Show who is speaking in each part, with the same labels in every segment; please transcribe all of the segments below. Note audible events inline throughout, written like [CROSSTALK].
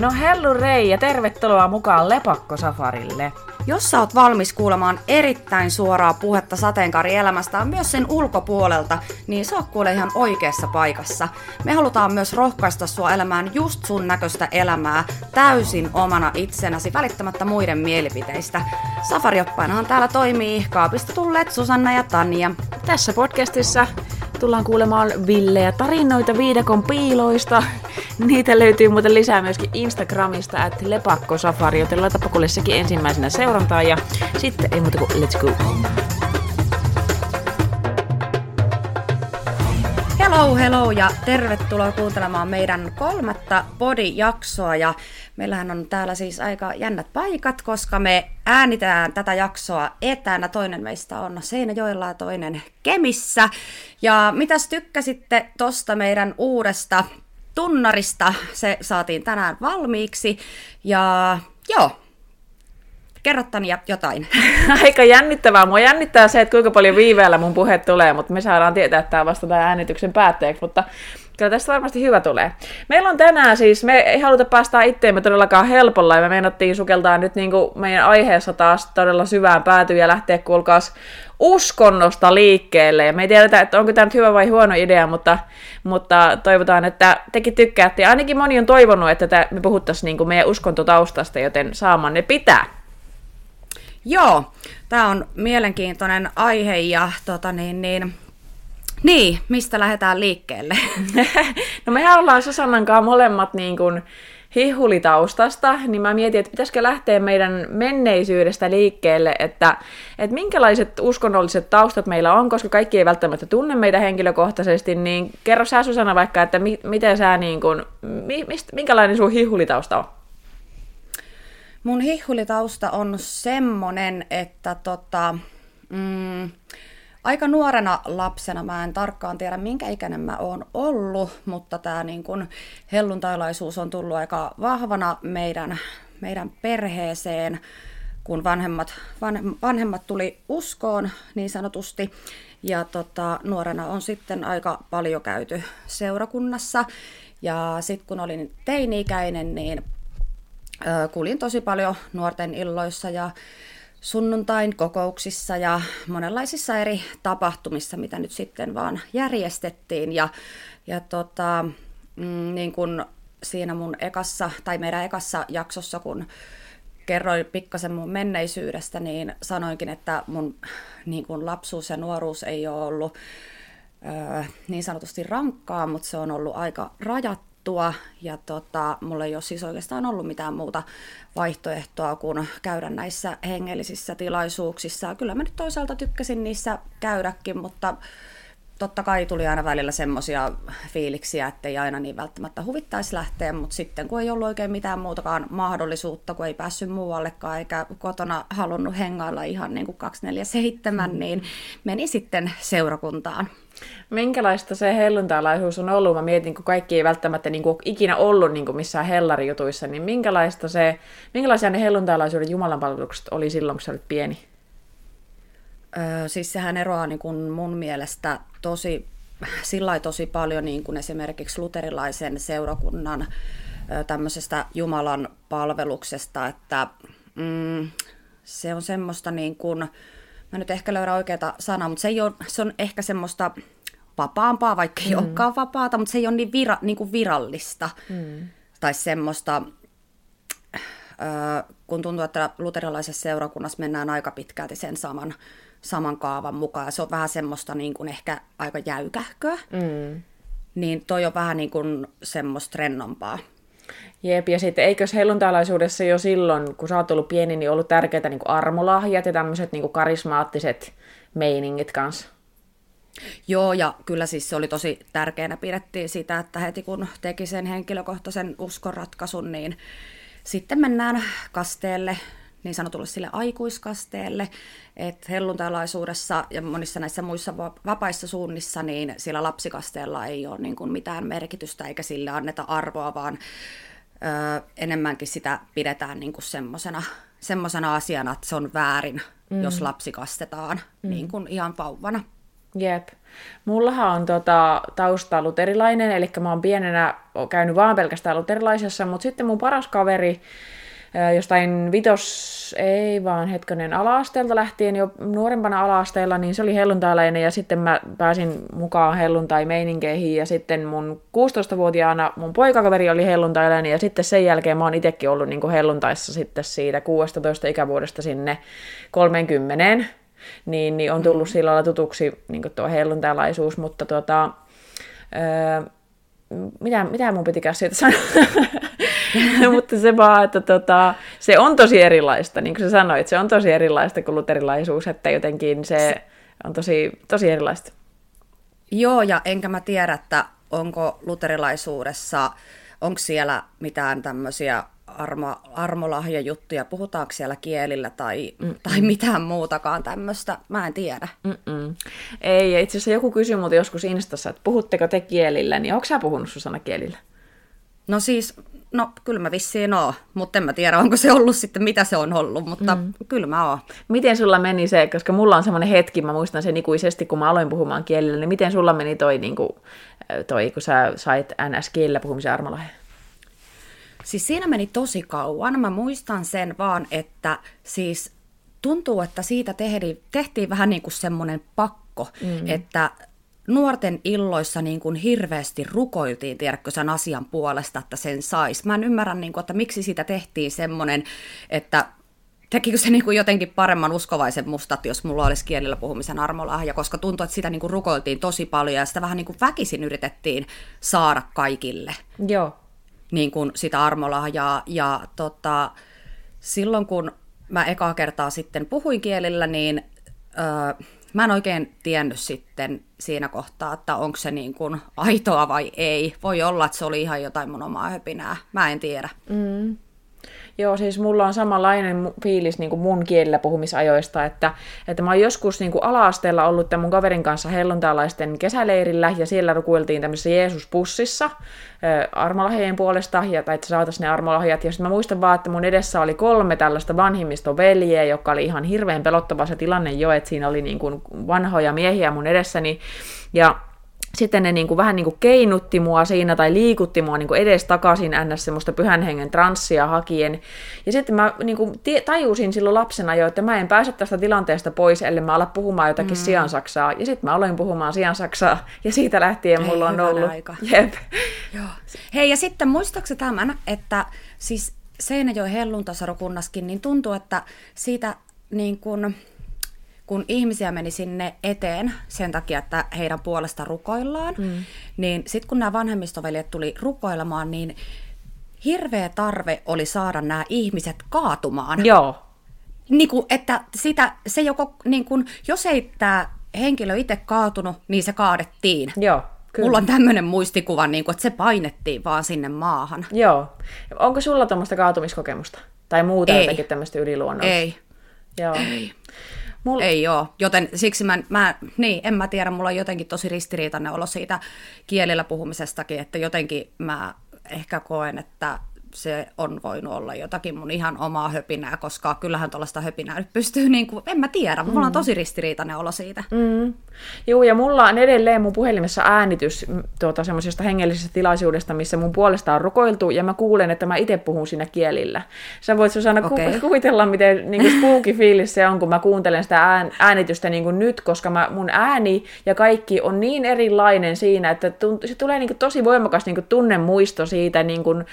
Speaker 1: No hellu rei ja tervetuloa mukaan Lepakko-safarille.
Speaker 2: Jos sä oot valmis kuulemaan erittäin suoraa puhetta sateenkaarielämästä myös sen ulkopuolelta, niin sä oot kuule ihan oikeassa paikassa. Me halutaan myös rohkaista sua elämään just sun näköistä elämää täysin omana itsenäsi välittämättä muiden mielipiteistä. Safarioppainahan täällä toimii kaapista tulleet Susanna ja Tanja.
Speaker 1: Tässä podcastissa tullaan kuulemaan villejä tarinoita viidakon piiloista. [LAUGHS] Niitä löytyy muuten lisää myöskin Instagramista, että lepakkosafari, joten laitapa kuule sekin ensimmäisenä seurantaa ja sitten ei muuta kuin let's go.
Speaker 2: Hello, hello ja tervetuloa kuuntelemaan meidän kolmatta Body-jaksoa. Ja meillähän on täällä siis aika jännät paikat, koska me äänitään tätä jaksoa etänä. Toinen meistä on Seinäjoella ja toinen Kemissä. Ja mitäs tykkäsitte tosta meidän uudesta tunnarista? Se saatiin tänään valmiiksi. Ja joo, Kerrottani jotain. [LAUGHS]
Speaker 1: Aika jännittävää. Mua jännittää se, että kuinka paljon viiveellä mun puhe tulee, mutta me saadaan tietää, että tämä vasta tämän äänityksen päätteeksi, mutta kyllä tästä varmasti hyvä tulee. Meillä on tänään siis, me ei haluta päästää itteemme todellakaan helpolla, ja me meinattiin sukeltaa nyt niin kuin meidän aiheessa taas todella syvään päätyyn ja lähteä kuulkaas uskonnosta liikkeelle. Ja me ei tiedetä, että onko tämä nyt hyvä vai huono idea, mutta, mutta toivotaan, että tekin tykkäätte. Ainakin moni on toivonut, että me puhuttaisiin niin kuin meidän uskontotaustasta, joten saamanne pitää.
Speaker 2: Joo, tämä on mielenkiintoinen aihe ja tota niin, niin, niin, mistä lähdetään liikkeelle? [LAUGHS]
Speaker 1: no mehän ollaan Susannan kanssa molemmat niin kuin hihulitaustasta, niin mä mietin, että pitäisikö lähteä meidän menneisyydestä liikkeelle, että, että minkälaiset uskonnolliset taustat meillä on, koska kaikki ei välttämättä tunne meitä henkilökohtaisesti, niin kerro sä Susanna vaikka, että mi, miten sä niin kuin, mi, mist, minkälainen sun hihulitausta on?
Speaker 2: Mun hihulitausta on semmonen, että tota, mm, aika nuorena lapsena, mä en tarkkaan tiedä minkä ikäinen mä oon ollut, mutta tämä niin kun helluntailaisuus on tullut aika vahvana meidän, meidän perheeseen, kun vanhemmat, vanhemmat tuli uskoon niin sanotusti. Ja tota, nuorena on sitten aika paljon käyty seurakunnassa. Ja sitten kun olin teini-ikäinen, niin kuljin tosi paljon nuorten illoissa ja sunnuntain kokouksissa ja monenlaisissa eri tapahtumissa, mitä nyt sitten vaan järjestettiin. Ja, ja tota, mm, niin kuin siinä mun ekassa, tai meidän ekassa jaksossa, kun kerroin pikkasen mun menneisyydestä, niin sanoinkin, että mun niin kuin lapsuus ja nuoruus ei ole ollut niin sanotusti rankkaa, mutta se on ollut aika rajattu juttua ja tota, mulla ei ole siis oikeastaan ollut mitään muuta vaihtoehtoa kuin käydä näissä hengellisissä tilaisuuksissa. Kyllä mä nyt toisaalta tykkäsin niissä käydäkin, mutta totta kai tuli aina välillä semmoisia fiiliksiä, että ei aina niin välttämättä huvittaisi lähteä, mutta sitten kun ei ollut oikein mitään muutakaan mahdollisuutta, kun ei päässyt muuallekaan eikä kotona halunnut hengailla ihan niin kuin 247, mm. niin meni sitten seurakuntaan.
Speaker 1: Minkälaista se helluntalaisuus on ollut? Mä mietin, kun kaikki ei välttämättä niin kuin, ikinä ollut niin kuin missään hellarijutuissa, niin minkälaista se, minkälaisia ne helluntalaisuuden jumalanpalvelukset oli silloin, kun sä olit pieni?
Speaker 2: Öö, siis sehän eroaa niin kuin mun mielestä tosi, sillä tosi paljon niin kuin esimerkiksi luterilaisen seurakunnan tämmöisestä Jumalan palveluksesta, että mm, se on semmoista niin kuin, mä nyt ehkä löydän oikeata sanaa, mutta se, ei ole, se on ehkä semmoista vapaampaa, vaikka ei mm. olekaan vapaata, mutta se ei ole niin, vira, niin kuin virallista. Mm. Tai semmoista, kun tuntuu, että luterilaisessa seurakunnassa mennään aika pitkälti sen saman, saman kaavan mukaan. Se on vähän semmoista niin kuin ehkä aika jäykähköä. Mm. Niin toi on vähän niin kuin semmoista rennompaa.
Speaker 1: Jep, ja sitten eikös helluntalaisuudessa jo silloin, kun sä oot ollut pieni, niin ollut tärkeitä niin armolahjat ja tämmöiset niin karismaattiset meiningit kanssa?
Speaker 2: Joo, ja kyllä siis se oli tosi tärkeänä pidettiin sitä, että heti kun teki sen henkilökohtaisen uskonratkaisun, niin sitten mennään kasteelle, niin sanotulle sille aikuiskasteelle, että helluntalaisuudessa ja monissa näissä muissa vapaissa suunnissa, niin sillä lapsikasteella ei ole niin kuin mitään merkitystä eikä sille anneta arvoa, vaan ö, enemmänkin sitä pidetään niin kuin semmosena, semmosena asiana, että se on väärin, mm. jos lapsi kastetaan mm. niin kuin ihan vauvana.
Speaker 1: Jep. Mullahan on tota, tausta luterilainen, eli mä oon pienenä käynyt vaan pelkästään luterilaisessa, mutta sitten mun paras kaveri, jostain vitos, ei vaan hetkonen alaasteelta lähtien jo nuorempana alaasteella, niin se oli helluntailainen ja sitten mä pääsin mukaan helluntai-meininkeihin ja sitten mun 16-vuotiaana mun poikakaveri oli helluntailainen ja sitten sen jälkeen mä oon itsekin ollut niin helluntaissa sitten siitä 16 ikävuodesta sinne 30, niin, niin on tullut sillä lailla tutuksi niin tuo helluntailaisuus, mutta tota, öö, mitä, mitä mun pitikään siitä sanoa? [LAUGHS] mutta se vaan, että tota, se on tosi erilaista, niin kuin sä sanoit, se on tosi erilaista kuin luterilaisuus, että jotenkin se on tosi, tosi erilaista.
Speaker 2: Joo, ja enkä mä tiedä, että onko luterilaisuudessa, onko siellä mitään tämmöisiä armo, armolahjajuttuja, puhutaanko siellä kielillä tai, tai mitään muutakaan tämmöistä, mä en tiedä.
Speaker 1: Mm-mm. Ei, ja itse asiassa joku kysyi multa joskus Instassa, että puhutteko te kielillä, niin onko sä puhunut Susanna kielillä?
Speaker 2: No siis, no kyllä mä vissiin oon, mutta en mä tiedä, onko se ollut sitten, mitä se on ollut, mutta mm. kyllä mä oon.
Speaker 1: Miten sulla meni se, koska mulla on semmoinen hetki, mä muistan sen ikuisesti, kun mä aloin puhumaan kielillä, niin miten sulla meni toi, niin kuin, toi kun sä sait NS-kielillä puhumisen armolahja?
Speaker 2: Siis siinä meni tosi kauan. Mä muistan sen vaan, että siis tuntuu, että siitä tehtiin, tehtiin vähän niin kuin semmoinen pakko, mm. että nuorten illoissa niin kuin hirveästi rukoiltiin, tiedätkö sen asian puolesta, että sen sais. Mä en ymmärrä, niin kuin, että miksi siitä tehtiin semmoinen, että tekikö se niin kuin jotenkin paremman uskovaisen mustat, jos mulla olisi kielillä puhumisen armolahja, koska tuntuu, että sitä niin kuin rukoiltiin tosi paljon ja sitä vähän niin kuin väkisin yritettiin saada kaikille.
Speaker 1: Joo.
Speaker 2: Niin kuin sitä armolahjaa. Ja tota, silloin kun mä ekaa kertaa sitten puhuin kielillä, niin öö, mä en oikein tiennyt sitten siinä kohtaa, että onko se niin kuin aitoa vai ei. Voi olla, että se oli ihan jotain mun omaa höpinää. Mä en tiedä.
Speaker 1: Mm. Joo, siis mulla on samanlainen fiilis niin kuin mun kielellä puhumisajoista, että, että mä oon joskus niin kuin ala-asteella ollut tämän mun kaverin kanssa helluntalaisten kesäleirillä, ja siellä rukuiltiin tämmöisessä Jeesus-pussissa armolahjien puolesta, ja, tai että saataisiin ne armolahjat, ja sitten mä muistan vaan, että mun edessä oli kolme tällaista vanhimmistoveljeä, joka oli ihan hirveän pelottava se tilanne jo, että siinä oli niin kuin vanhoja miehiä mun edessäni, ja sitten ne niin kuin, vähän niin kuin keinutti mua siinä tai liikutti mua niin kuin edes takaisin ns. semmoista pyhän hengen transsia hakien. Ja sitten mä niin kuin, tajusin silloin lapsena jo, että mä en pääse tästä tilanteesta pois, ellei mä ala puhumaan jotakin mm. siansaksaa. Ja sitten mä aloin puhumaan siansaksaa ja siitä lähtien Ei, mulla on ollut. Aika. [LAUGHS] Jep.
Speaker 2: Joo. Hei ja sitten muistaaksä tämän, että siis Seinäjoen helluntasarokunnaskin, niin tuntuu, että siitä niin kuin, kun ihmisiä meni sinne eteen sen takia, että heidän puolesta rukoillaan, mm. niin sitten kun nämä vanhemmistoveljet tuli rukoilemaan, niin hirveä tarve oli saada nämä ihmiset kaatumaan.
Speaker 1: Joo.
Speaker 2: Niin kuin, että sitä, se joko, niin kuin, jos ei tämä henkilö itse kaatunut, niin se kaadettiin.
Speaker 1: Joo. Kyllä.
Speaker 2: Mulla on tämmöinen muistikuva, niin kuin, että se painettiin vaan sinne maahan.
Speaker 1: Joo. Onko sulla tuommoista kaatumiskokemusta? Tai muuta ei. jotakin tämmöistä yliluonnollista?
Speaker 2: Ei.
Speaker 1: Joo.
Speaker 2: Ei. Mulla... Ei ole, joten siksi mä, mä, niin, en mä tiedä, mulla on jotenkin tosi ristiriitainen olo siitä kielellä puhumisestakin, että jotenkin mä ehkä koen, että se on voinut olla jotakin mun ihan omaa höpinää, koska kyllähän tuollaista höpinää nyt pystyy, niin kuin, en mä tiedä, mulla mm. on tosi ristiriitainen olo siitä.
Speaker 1: Mm. Joo, ja mulla on edelleen mun puhelimessa äänitys tuota, semmoisesta hengellisestä tilaisuudesta, missä mun puolesta on rukoiltu, ja mä kuulen, että mä itse puhun siinä kielillä. Sä voit Susanna okay. ku- [LAUGHS] kuvitella, miten niin spooky fiilis se on, kun mä kuuntelen sitä ään, äänitystä niin kuin nyt, koska mä, mun ääni ja kaikki on niin erilainen siinä, että tunt, se tulee niin kuin tosi voimakas niin kuin tunnemuisto siitä, niin kuin,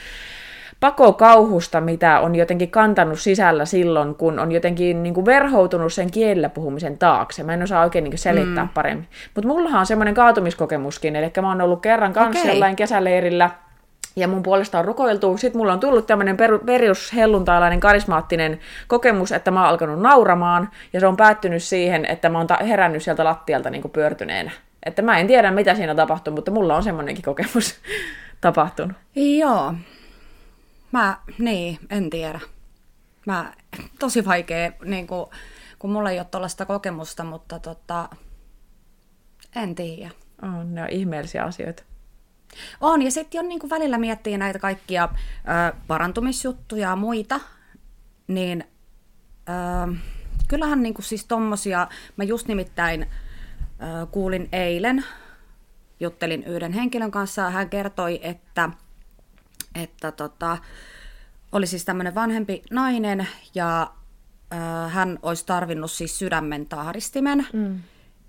Speaker 1: pakokauhusta, mitä on jotenkin kantanut sisällä silloin, kun on jotenkin niin kuin verhoutunut sen kielellä puhumisen taakse. Mä en osaa oikein niin kuin selittää mm. paremmin. Mutta mullahan on semmoinen kaatumiskokemuskin, eli mä oon ollut kerran kanssa okay. jollain kesäleirillä, ja mun puolesta on rukoiltu. Sitten mulla on tullut tämmöinen perushelluntailainen karismaattinen kokemus, että mä oon alkanut nauramaan, ja se on päättynyt siihen, että mä oon ta- herännyt sieltä lattialta niin kuin pyörtyneenä. Että mä en tiedä, mitä siinä tapahtuu, mutta mulla on semmoinenkin kokemus [LAUGHS] tapahtunut.
Speaker 2: Joo, Mä, niin, en tiedä. Mä, tosi vaikea, niin kuin, kun mulla ei ole tuollaista kokemusta, mutta tota, en tiedä.
Speaker 1: On, ne on ihmeellisiä asioita.
Speaker 2: On, ja sitten on niin kuin välillä miettii näitä kaikkia ö, parantumisjuttuja ja muita, niin ö, kyllähän niin kuin siis tommosia, mä just nimittäin kuulin eilen, juttelin yhden henkilön kanssa ja hän kertoi, että, että tota, oli siis tämmöinen vanhempi nainen ja hän olisi tarvinnut siis sydämen tahdistimen. Mm.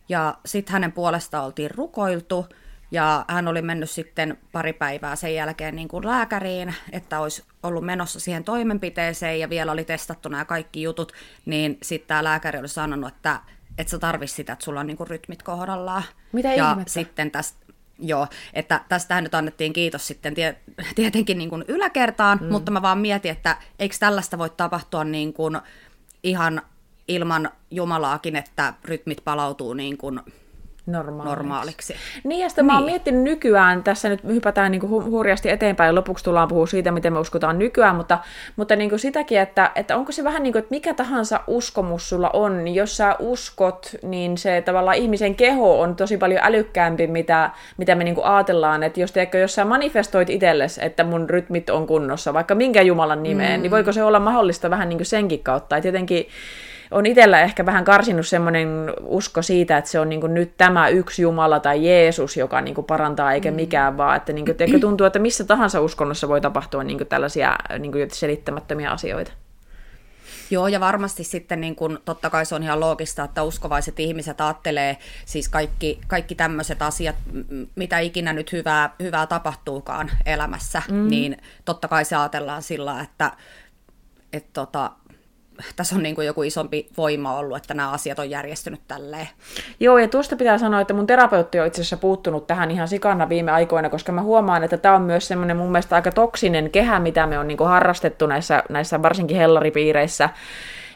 Speaker 2: Ja sitten hänen puolestaan oltiin rukoiltu ja hän oli mennyt sitten pari päivää sen jälkeen niin kuin lääkäriin, että olisi ollut menossa siihen toimenpiteeseen ja vielä oli testattu nämä kaikki jutut, niin sitten tämä lääkäri oli sanonut, että et sä tarvitse sitä, että sulla on niin kuin rytmit kohdallaan.
Speaker 1: Mitä
Speaker 2: ja
Speaker 1: ihmettä?
Speaker 2: sitten tästä Joo, että tästähän nyt annettiin kiitos sitten tie, tietenkin niin kuin yläkertaan, mm. mutta mä vaan mietin, että eikö tällaista voi tapahtua niin kuin ihan ilman Jumalaakin, että rytmit palautuu niin kuin normaaliksi. normaaliksi.
Speaker 1: Niin, ja sitten niin. mä oon niin. miettinyt nykyään, tässä nyt hypätään niin hu- hurjasti eteenpäin, ja lopuksi tullaan puhua siitä, miten me uskotaan nykyään, mutta, mutta niin kuin sitäkin, että, että onko se vähän niin kuin, että mikä tahansa uskomus sulla on, niin jos sä uskot, niin se tavallaan ihmisen keho on tosi paljon älykkäämpi, mitä, mitä me niin kuin ajatellaan, että jos, teekö, jos sä manifestoit itsellesi, että mun rytmit on kunnossa, vaikka minkä Jumalan nimeen, mm. niin voiko se olla mahdollista vähän niin kuin senkin kautta, että jotenkin on itsellä ehkä vähän karsinut semmoinen usko siitä, että se on niin kuin nyt tämä yksi Jumala tai Jeesus, joka niin kuin parantaa eikä mm. mikään, vaan että niin kuin, että tuntuu, että missä tahansa uskonnossa voi tapahtua niin kuin tällaisia niin kuin selittämättömiä asioita.
Speaker 2: Joo, ja varmasti sitten niin kun, totta kai se on ihan loogista, että uskovaiset ihmiset ajattelee siis kaikki, kaikki tämmöiset asiat, mitä ikinä nyt hyvää, hyvää tapahtuukaan elämässä, mm. niin totta kai se ajatellaan sillä, että et tota, tässä on niin kuin joku isompi voima ollut, että nämä asiat on järjestynyt tälleen.
Speaker 1: Joo, ja tuosta pitää sanoa, että mun terapeutti on itse asiassa puuttunut tähän ihan sikana viime aikoina, koska mä huomaan, että tämä on myös semmoinen mun mielestä aika toksinen kehä, mitä me on niin kuin harrastettu näissä, näissä varsinkin hellaripiireissä,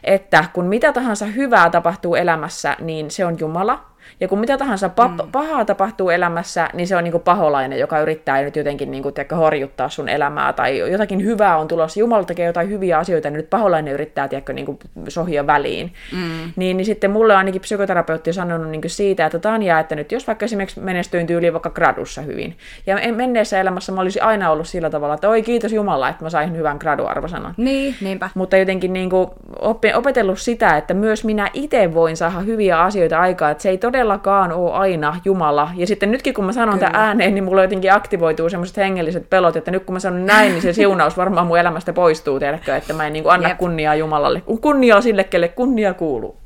Speaker 1: että kun mitä tahansa hyvää tapahtuu elämässä, niin se on Jumala, ja kun mitä tahansa pa- mm. pahaa tapahtuu elämässä, niin se on niinku paholainen, joka yrittää nyt jotenkin niinku, tiedätkö, horjuttaa sun elämää, tai jotakin hyvää on tulossa, Jumala tekee jotain hyviä asioita, niin nyt paholainen yrittää tiedätkö, niinku, sohia väliin. Mm. Niin, niin sitten mulle on ainakin psykoterapeutti sanonut niinku siitä, että Tanja, että nyt jos vaikka esimerkiksi menestyin tyyliin vaikka gradussa hyvin, ja menneessä elämässä mä olisin aina ollut sillä tavalla, että oi kiitos Jumala, että mä sain hyvän graduarvosanan.
Speaker 2: Niin, niinpä.
Speaker 1: Mutta jotenkin niinku, opetellut sitä, että myös minä itse voin saada hyviä asioita aikaa, että se ei todella todellakaan ole aina Jumala. Ja sitten nytkin kun mä sanon tämän ääneen, niin mulla jotenkin aktivoituu semmoiset hengelliset pelot, että nyt kun mä sanon näin, niin se siunaus varmaan mun elämästä poistuu, tiedätkö, että mä en niin kuin anna Jep. kunniaa Jumalalle. Kunniaa sille, kelle kunnia kuuluu.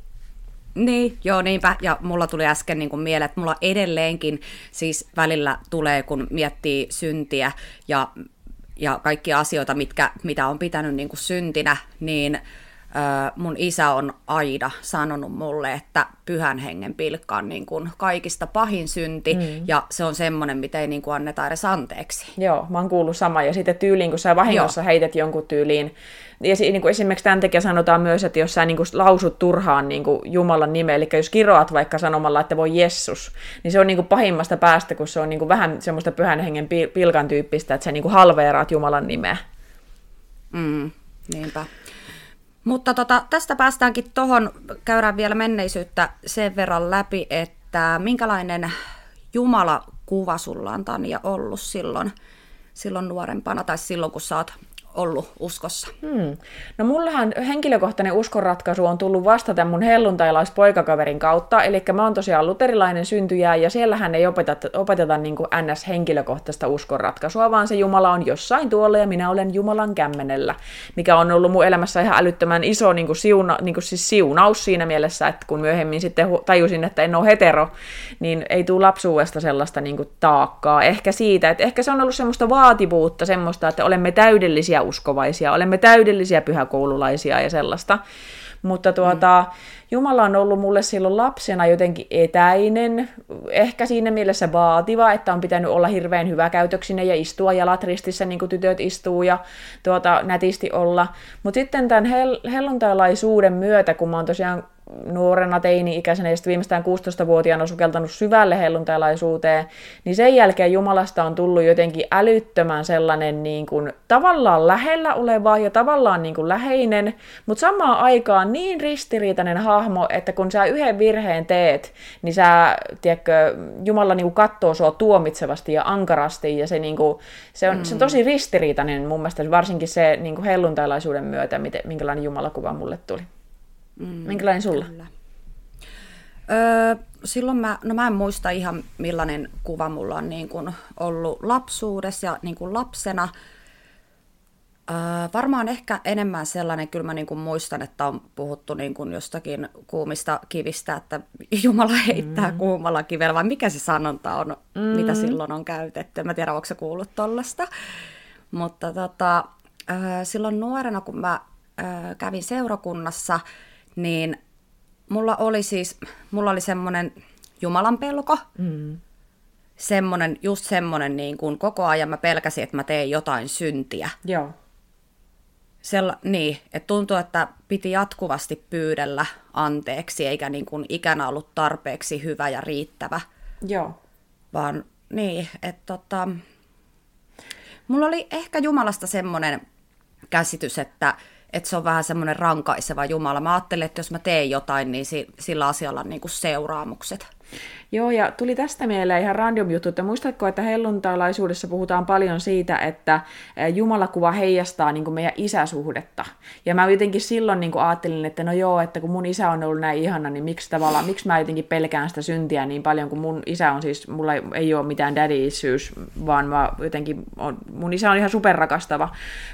Speaker 2: Niin, joo niinpä. Ja mulla tuli äsken niin kuin mieleen, että mulla edelleenkin siis välillä tulee, kun miettii syntiä ja, ja kaikkia asioita, mitkä, mitä on pitänyt niin kuin syntinä, niin mun isä on Aida sanonut mulle, että pyhän hengen pilkka on niin kuin kaikista pahin synti, mm. ja se on semmoinen, mitä ei niin kuin anneta edes anteeksi.
Speaker 1: Joo, mä oon kuullut sama, ja sitten tyyliin, kun sä vahingossa Joo. heität jonkun tyyliin, ja niin kuin esimerkiksi tämän takia sanotaan myös, että jos sä niin kuin lausut turhaan niin kuin Jumalan nimeä, eli jos kiroat vaikka sanomalla, että voi Jessus, niin se on niin kuin pahimmasta päästä, kun se on niin kuin vähän semmoista pyhän hengen pilkan tyyppistä, että sä niin kuin halveeraat Jumalan nimeä.
Speaker 2: Mm, niinpä. Mutta tota, tästä päästäänkin tuohon, käydään vielä menneisyyttä sen verran läpi, että minkälainen Jumala-kuva sulla on Tanja ollut silloin, silloin nuorempana tai silloin kun sä oot ollut uskossa?
Speaker 1: Hmm. No mullahan henkilökohtainen uskonratkaisu on tullut vasta tämän mun helluntailaispoikakaverin kautta, eli mä oon tosiaan luterilainen syntyjä, ja siellähän ei opeteta, opeteta niin kuin NS-henkilökohtaista uskonratkaisua, vaan se Jumala on jossain tuolla, ja minä olen Jumalan kämmenellä, mikä on ollut mun elämässä ihan älyttömän iso niin kuin siuna, niin kuin siis siunaus siinä mielessä, että kun myöhemmin sitten tajusin, että en ole hetero, niin ei tule lapsuudesta sellaista niin kuin taakkaa. Ehkä siitä, että ehkä se on ollut semmoista vaativuutta, semmoista, että olemme täydellisiä uskovaisia, olemme täydellisiä pyhäkoululaisia ja sellaista. Mutta tuota, mm. Jumala on ollut mulle silloin lapsena jotenkin etäinen, ehkä siinä mielessä vaativa, että on pitänyt olla hirveän hyväkäytöksinen ja istua jalat ristissä niin kuin tytöt istuu ja tuota, nätisti olla. Mutta sitten tämän hell- helluntailaisuuden myötä, kun mä oon tosiaan nuorena teini-ikäisenä ja sitten viimeistään 16-vuotiaana sukeltanut syvälle helluntailaisuuteen, niin sen jälkeen Jumalasta on tullut jotenkin älyttömän sellainen niin kuin, tavallaan lähellä oleva ja tavallaan niin kuin läheinen, mutta samaan aikaan niin ristiriitainen hahmo, että kun sä yhden virheen teet, niin sä, tiedätkö, Jumala niin kuin katsoo sua tuomitsevasti ja ankarasti ja se, niin kuin, se, on, mm. se on tosi ristiriitainen mun mielestä, varsinkin se niin kuin helluntailaisuuden myötä, miten, minkälainen Jumalakuva mulle tuli. Mm, Minkälainen sulla? Kyllä.
Speaker 2: Öö, silloin mä, no mä en muista ihan millainen kuva mulla on niin kuin ollut lapsuudessa ja niin kuin lapsena. Äh, varmaan ehkä enemmän sellainen, kyllä mä niin kuin muistan, että on puhuttu niin kuin jostakin kuumista kivistä, että Jumala heittää mm. kuumalla kivellä, vai mikä se sanonta on, mm. mitä silloin on käytetty. Mä tiedän, onko se kuullut tollasta. Mutta tota, äh, silloin nuorena, kun mä äh, kävin seurakunnassa, niin mulla oli siis, mulla oli semmoinen Jumalan pelko, mm. semmoinen, just semmoinen niin kuin koko ajan mä pelkäsin, että mä teen jotain syntiä.
Speaker 1: Joo.
Speaker 2: Sella, niin, että tuntuu, että piti jatkuvasti pyydellä anteeksi, eikä niin kuin ikänä ollut tarpeeksi hyvä ja riittävä.
Speaker 1: Joo.
Speaker 2: Vaan niin, että tota, mulla oli ehkä Jumalasta semmoinen käsitys, että että se on vähän semmoinen rankaiseva Jumala. Mä ajattelin, että jos mä teen jotain, niin sillä asialla on niin kuin seuraamukset.
Speaker 1: Joo, ja tuli tästä mieleen ihan random juttu, että muistatko, että helluntailaisuudessa puhutaan paljon siitä, että Jumalakuva heijastaa niin kuin meidän isäsuhdetta. Ja mä jotenkin silloin niin kuin ajattelin, että no joo, että kun mun isä on ollut näin ihana, niin miksi tavallaan, miksi mä jotenkin pelkään sitä syntiä niin paljon, kun mun isä on siis, mulla ei ole mitään daddy issues, vaan mä jotenkin, on, mun isä on ihan superrakastava.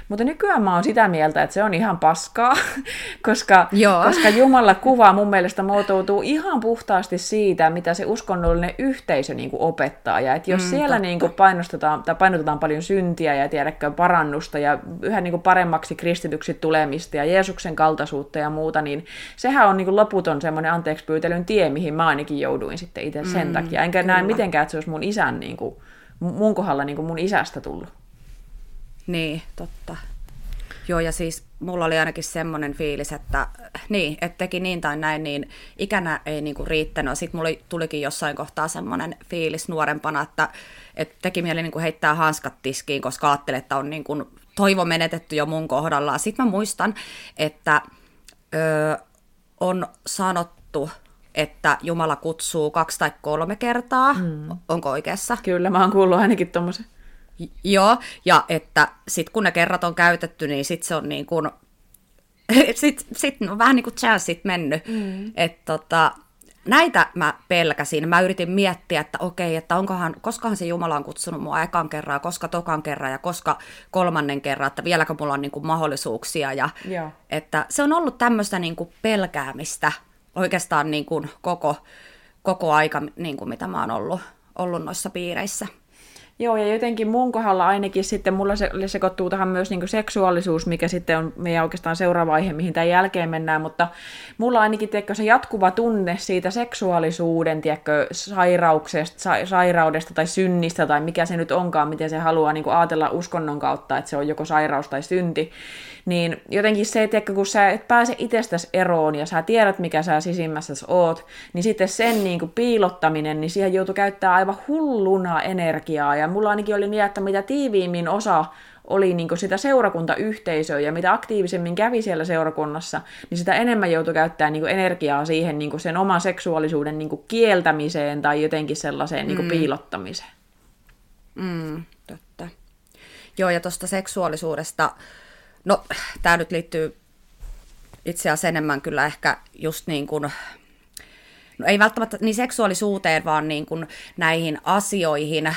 Speaker 1: Mutta nykyään mä oon sitä mieltä, että se on ihan paskaa, [LAUGHS] koska, joo. koska Jumala kuva mun mielestä muotoutuu ihan puhtaasti siitä, mitä se usko uskonnollinen yhteisö niin kuin opettaa. Ja että jos mm, siellä niin kuin painostetaan, tai painotetaan paljon syntiä ja tiedäkö, parannusta ja yhä niin kuin paremmaksi kristityksi tulemista ja Jeesuksen kaltaisuutta ja muuta, niin sehän on niin kuin loputon semmoinen anteeksi pyytelyn tie, mihin mä ainakin jouduin sitten itse sen mm, takia. Enkä kyllä. näe mitenkään, että se olisi mun isän, niin kuin, mun kohdalla niin kuin mun isästä tullut.
Speaker 2: Niin, totta. Joo, ja siis mulla oli ainakin semmoinen fiilis, että niin, että teki niin tai näin, niin ikänä ei niinku riittänyt. Sitten mulla tulikin jossain kohtaa semmoinen fiilis nuorempana, että, että teki mieli niinku heittää hanskat tiskiin, koska ajattelin, että on niinku toivo menetetty jo mun kohdallaan. Sitten mä muistan, että ö, on sanottu, että Jumala kutsuu kaksi tai kolme kertaa. Mm. Onko oikeassa?
Speaker 1: Kyllä, mä oon kuullut ainakin tuommoisen.
Speaker 2: Joo, ja että sitten kun ne kerrat on käytetty, niin sitten se on niin kuin, sitten [LAUGHS] sit on vähän niin kuin chanssit mennyt. Mm. Että tota, näitä mä pelkäsin. Mä yritin miettiä, että okei, että onkohan, koskahan se Jumala on kutsunut mua ekan kerran, koska tokan kerran ja koska kolmannen kerran, että vieläkö mulla on niin kuin mahdollisuuksia. Ja,
Speaker 1: Joo.
Speaker 2: Että se on ollut tämmöistä niin kuin pelkäämistä oikeastaan niin kuin koko, koko aika, niin kuin mitä mä oon ollut, ollut noissa piireissä.
Speaker 1: Joo, ja jotenkin mun kohdalla ainakin sitten mulla se, sekoittuu tähän myös niin seksuaalisuus, mikä sitten on meidän oikeastaan seuraava aihe, mihin tämän jälkeen mennään, mutta mulla ainakin tiedätkö, se jatkuva tunne siitä seksuaalisuuden tiedätkö, sairauksesta, sa, sairaudesta tai synnistä tai mikä se nyt onkaan, miten se haluaa niin ajatella uskonnon kautta, että se on joko sairaus tai synti, niin jotenkin se, että kun sä et pääse itsestäsi eroon ja sä tiedät, mikä sä sisimmässäsi oot, niin sitten sen niin kuin piilottaminen, niin siihen joutuu käyttää aivan hulluna energiaa. Ja mulla ainakin oli niin, että mitä tiiviimmin osa oli niin sitä seurakuntayhteisöä ja mitä aktiivisemmin kävi siellä seurakunnassa, niin sitä enemmän joutui käyttämään niin energiaa siihen niin sen oman seksuaalisuuden niin kieltämiseen tai jotenkin sellaiseen niin mm. piilottamiseen.
Speaker 2: Mm, totta. Joo, ja tuosta seksuaalisuudesta No, tämä nyt liittyy itse asiassa enemmän kyllä ehkä just niin kuin, no ei välttämättä niin seksuaalisuuteen, vaan niin kuin näihin asioihin,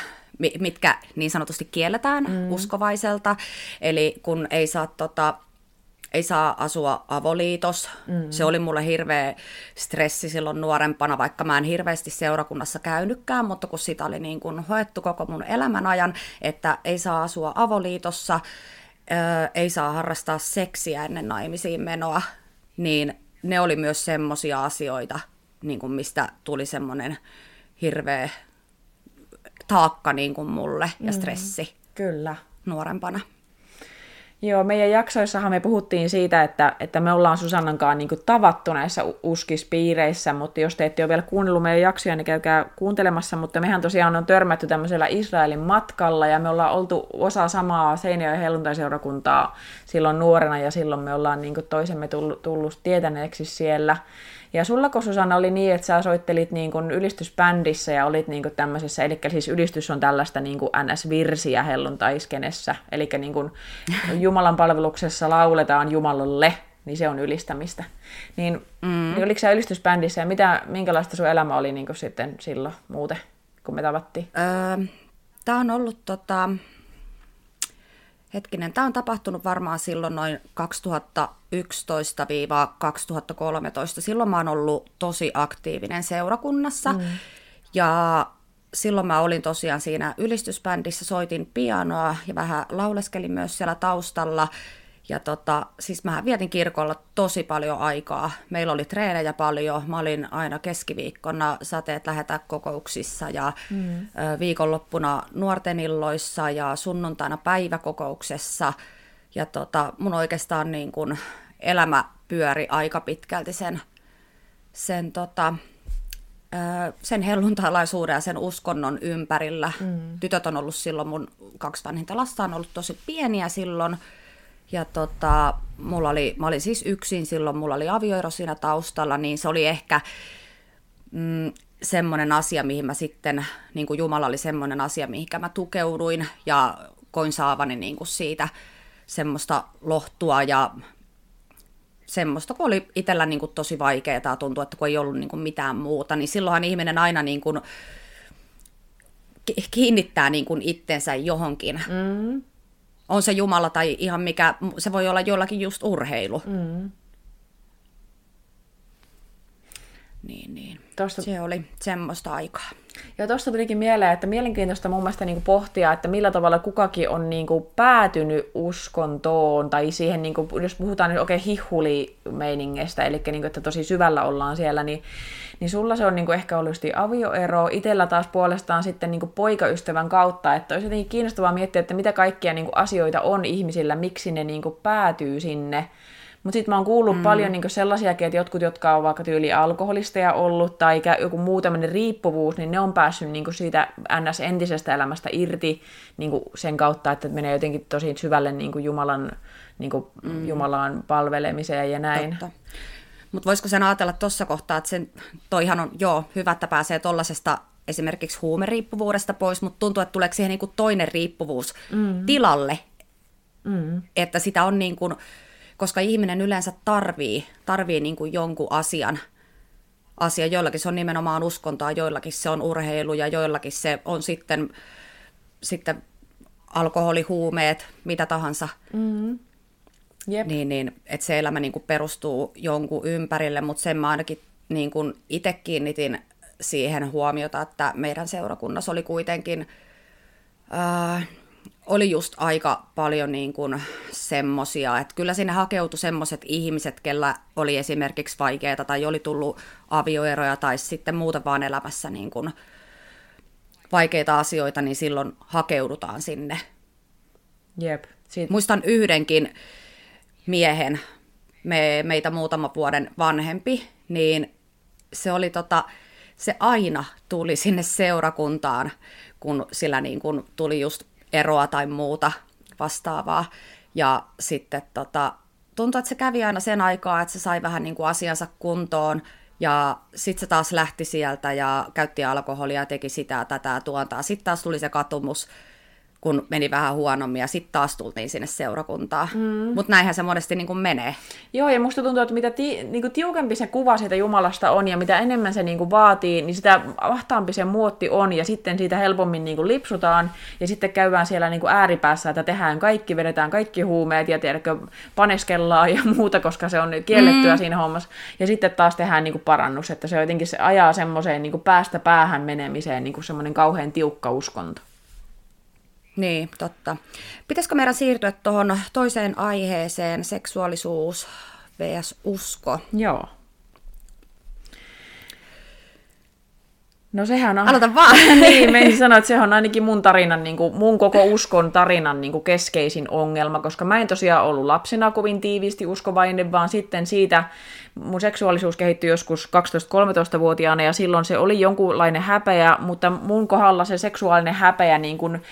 Speaker 2: mitkä niin sanotusti kielletään mm. uskovaiselta. Eli kun ei saa tota, ei saa asua avoliitos. Mm. Se oli mulle hirveä stressi silloin nuorempana, vaikka mä en hirveästi seurakunnassa käynytkään, mutta kun sitä oli niin kuin hoettu koko mun elämän ajan, että ei saa asua avoliitossa, ö, ei saa harrastaa seksiä ennen naimisiin menoa, niin ne oli myös semmoisia asioita, niin kuin mistä tuli semmoinen hirveä taakka niin kuin mulle ja mm, stressi. Mm,
Speaker 1: kyllä.
Speaker 2: Nuorempana.
Speaker 1: Joo, meidän jaksoissahan me puhuttiin siitä, että, että me ollaan Susannan kanssa niin tavattu näissä uskispiireissä, mutta jos te ette ole vielä kuunnellut meidän jaksoja, niin käykää kuuntelemassa, mutta mehän tosiaan on törmätty tämmöisellä Israelin matkalla, ja me ollaan oltu osa samaa Seinäjoen helluntaiseurakuntaa silloin nuorena, ja silloin me ollaan niin toisemme tullut, tullut tietäneeksi siellä. Ja sulla, kun Susanna, oli niin, että sä soittelit niin kuin ylistysbändissä ja olit niin kuin tämmöisessä, eli siis ylistys on tällaista niin kuin NS-virsiä helluntaiskenessä, eli niin kuin Jumalan palveluksessa lauletaan Jumalalle niin se on ylistämistä. Niin, mm. niin oliko sä ylistysbändissä ja mitä, minkälaista sun elämä oli niin sitten silloin muuten, kun me tavattiin?
Speaker 2: Öö, tämä on ollut tota, hetkinen, tämä on tapahtunut varmaan silloin noin 2011-2013. Silloin mä oon ollut tosi aktiivinen seurakunnassa mm. ja silloin mä olin tosiaan siinä ylistysbändissä, soitin pianoa ja vähän lauleskelin myös siellä taustalla. Ja tota, siis mä vietin kirkolla tosi paljon aikaa. Meillä oli treenejä paljon. Mä olin aina keskiviikkona sateet lähetä kokouksissa ja mm. viikonloppuna nuorten illoissa ja sunnuntaina päiväkokouksessa. Ja tota, mun oikeastaan niin kun elämä pyöri aika pitkälti sen, sen, tota, sen helluntalaisuuden ja sen uskonnon ympärillä. Mm. Tytöt on ollut silloin, mun kaksi vanhinta lasta on ollut tosi pieniä silloin. Ja tota, mulla oli, mä olin siis yksin silloin, mulla oli avioero siinä taustalla, niin se oli ehkä mm, semmoinen asia, mihin mä sitten, niin kuin Jumala oli semmoinen asia, mihin mä tukeuduin ja koin saavani niin kuin siitä semmoista lohtua ja semmoista, kun oli itsellä niin kuin tosi vaikeaa ja tuntui, että kun ei ollut niin kuin mitään muuta, niin silloinhan ihminen aina niin kuin kiinnittää niin kuin itsensä johonkin. Mm on se Jumala tai ihan mikä, se voi olla jollakin just urheilu. Mm. Niin, niin. Tosta... Se oli semmoista aikaa.
Speaker 1: Ja tuosta tulikin mieleen, että mielenkiintoista mun mielestä niin pohtia, että millä tavalla kukakin on niin kuin päätynyt uskontoon, tai siihen, niin kuin, jos puhutaan nyt oikein okay, hihulimeiningestä, eli niin kuin, että tosi syvällä ollaan siellä, niin, niin sulla se on niin kuin ehkä ollut avioero, itsellä taas puolestaan sitten niin kuin poikaystävän kautta, että olisi jotenkin kiinnostavaa miettiä, että mitä kaikkia niin kuin asioita on ihmisillä, miksi ne niin kuin päätyy sinne, mutta sitten mä oon kuullut mm. paljon niinku sellaisiakin, että jotkut, jotka on vaikka tyyli alkoholisteja ollut tai joku muu tämmöinen riippuvuus, niin ne on päässyt niinku siitä NS-entisestä elämästä irti niinku sen kautta, että menee jotenkin tosi syvälle niinku Jumalan, niinku mm. Jumalan palvelemiseen ja näin.
Speaker 2: Mutta voisiko sen ajatella tuossa kohtaa, että sen, toihan on joo, hyvä, että pääsee tuollaisesta esimerkiksi huumeriippuvuudesta pois, mutta tuntuu, että tuleeko siihen niinku toinen riippuvuus mm. tilalle, mm. että sitä on niin kuin, koska ihminen yleensä tarvii, tarvii niin kuin jonkun asian, asia. Joillakin se on nimenomaan uskontoa, joillakin se on urheilu ja joillakin se on sitten, sitten alkoholi, huumeet, mitä tahansa. Mm-hmm. Jep. Niin, niin, että se elämä niin kuin perustuu jonkun ympärille, mutta sen mä ainakin niin kuin itse kiinnitin siihen huomiota, että meidän seurakunnassa oli kuitenkin... Äh, oli just aika paljon niin kuin semmosia, että kyllä sinne hakeutui semmoiset ihmiset, kellä oli esimerkiksi vaikeaa tai oli tullut avioeroja tai sitten muuta vaan elämässä niin kuin vaikeita asioita, niin silloin hakeudutaan sinne.
Speaker 1: Jep.
Speaker 2: Siitä... Muistan yhdenkin miehen, me, meitä muutama vuoden vanhempi, niin se oli tota, se aina tuli sinne seurakuntaan, kun sillä niin kuin tuli just eroa tai muuta vastaavaa. Ja sitten tota, tuntui, että se kävi aina sen aikaa, että se sai vähän niin kuin asiansa kuntoon, ja sitten se taas lähti sieltä ja käytti alkoholia teki sitä, tätä, tuontaa. Sitten taas tuli se katumus, kun meni vähän huonommin ja sitten taas tultiin sinne seurakuntaan. Mm. Mutta näinhän se monesti niin kuin menee.
Speaker 1: Joo, ja musta tuntuu, että mitä ti, niin kuin tiukempi se kuva siitä Jumalasta on ja mitä enemmän se niin kuin vaatii, niin sitä ahtaampi se muotti on ja sitten siitä helpommin niin kuin lipsutaan ja sitten käydään siellä niin kuin ääripäässä, että tehdään kaikki, vedetään kaikki huumeet ja tiedätkö, paneskellaan ja muuta, koska se on kiellettyä mm. siinä hommassa. Ja sitten taas tehdään niin kuin parannus, että se jotenkin se ajaa semmoiseen niin kuin päästä päähän menemiseen niin kuin semmoinen kauhean tiukka uskonto.
Speaker 2: Niin, totta. Pitäisikö meidän siirtyä tuohon toiseen aiheeseen, seksuaalisuus vs. usko?
Speaker 1: Joo. No sehän on...
Speaker 2: Aloita vaan. [LAUGHS]
Speaker 1: niin, me [LAUGHS] sanoa, että se on ainakin mun tarinan, niin kuin, mun koko uskon tarinan niin kuin keskeisin ongelma, koska mä en tosiaan ollut lapsena kovin tiiviisti uskovainen, vaan sitten siitä mun seksuaalisuus kehittyi joskus 12-13-vuotiaana ja silloin se oli jonkunlainen häpeä, mutta mun kohdalla se seksuaalinen häpeä niin kuin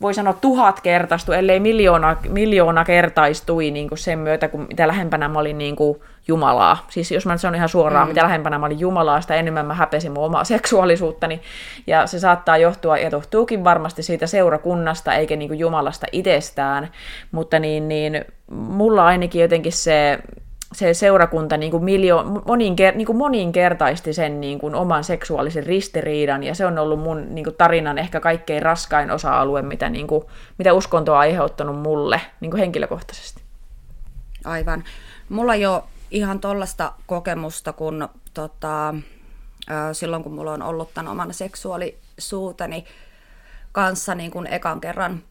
Speaker 1: voi sanoa tuhat kertaistu, ellei miljoona, miljoona kertaistui niin kuin sen myötä, kun mitä lähempänä mä olin niin kuin Jumalaa. Siis jos mä nyt sanon ihan suoraan, mm. mitä lähempänä mä olin Jumalaa, sitä enemmän mä häpesin mun omaa [LAUGHS] seksuaalisuuttani. Ja se saattaa johtua, ja tohtuukin varmasti siitä seurakunnasta, eikä niin kuin Jumalasta itsestään. Mutta niin, niin mulla ainakin jotenkin se se seurakunta niin kuin miljo, moninker, niin kuin moninkertaisti sen niin kuin oman seksuaalisen ristiriidan, ja se on ollut mun niin kuin tarinan ehkä kaikkein raskain osa-alue, mitä, niin kuin, mitä uskonto on aiheuttanut mulle niin kuin henkilökohtaisesti.
Speaker 2: Aivan. Mulla ole ihan tollasta kokemusta, kun tota, silloin kun mulla on ollut tämän oman seksuaalisuuteni kanssa niin kuin ekan kerran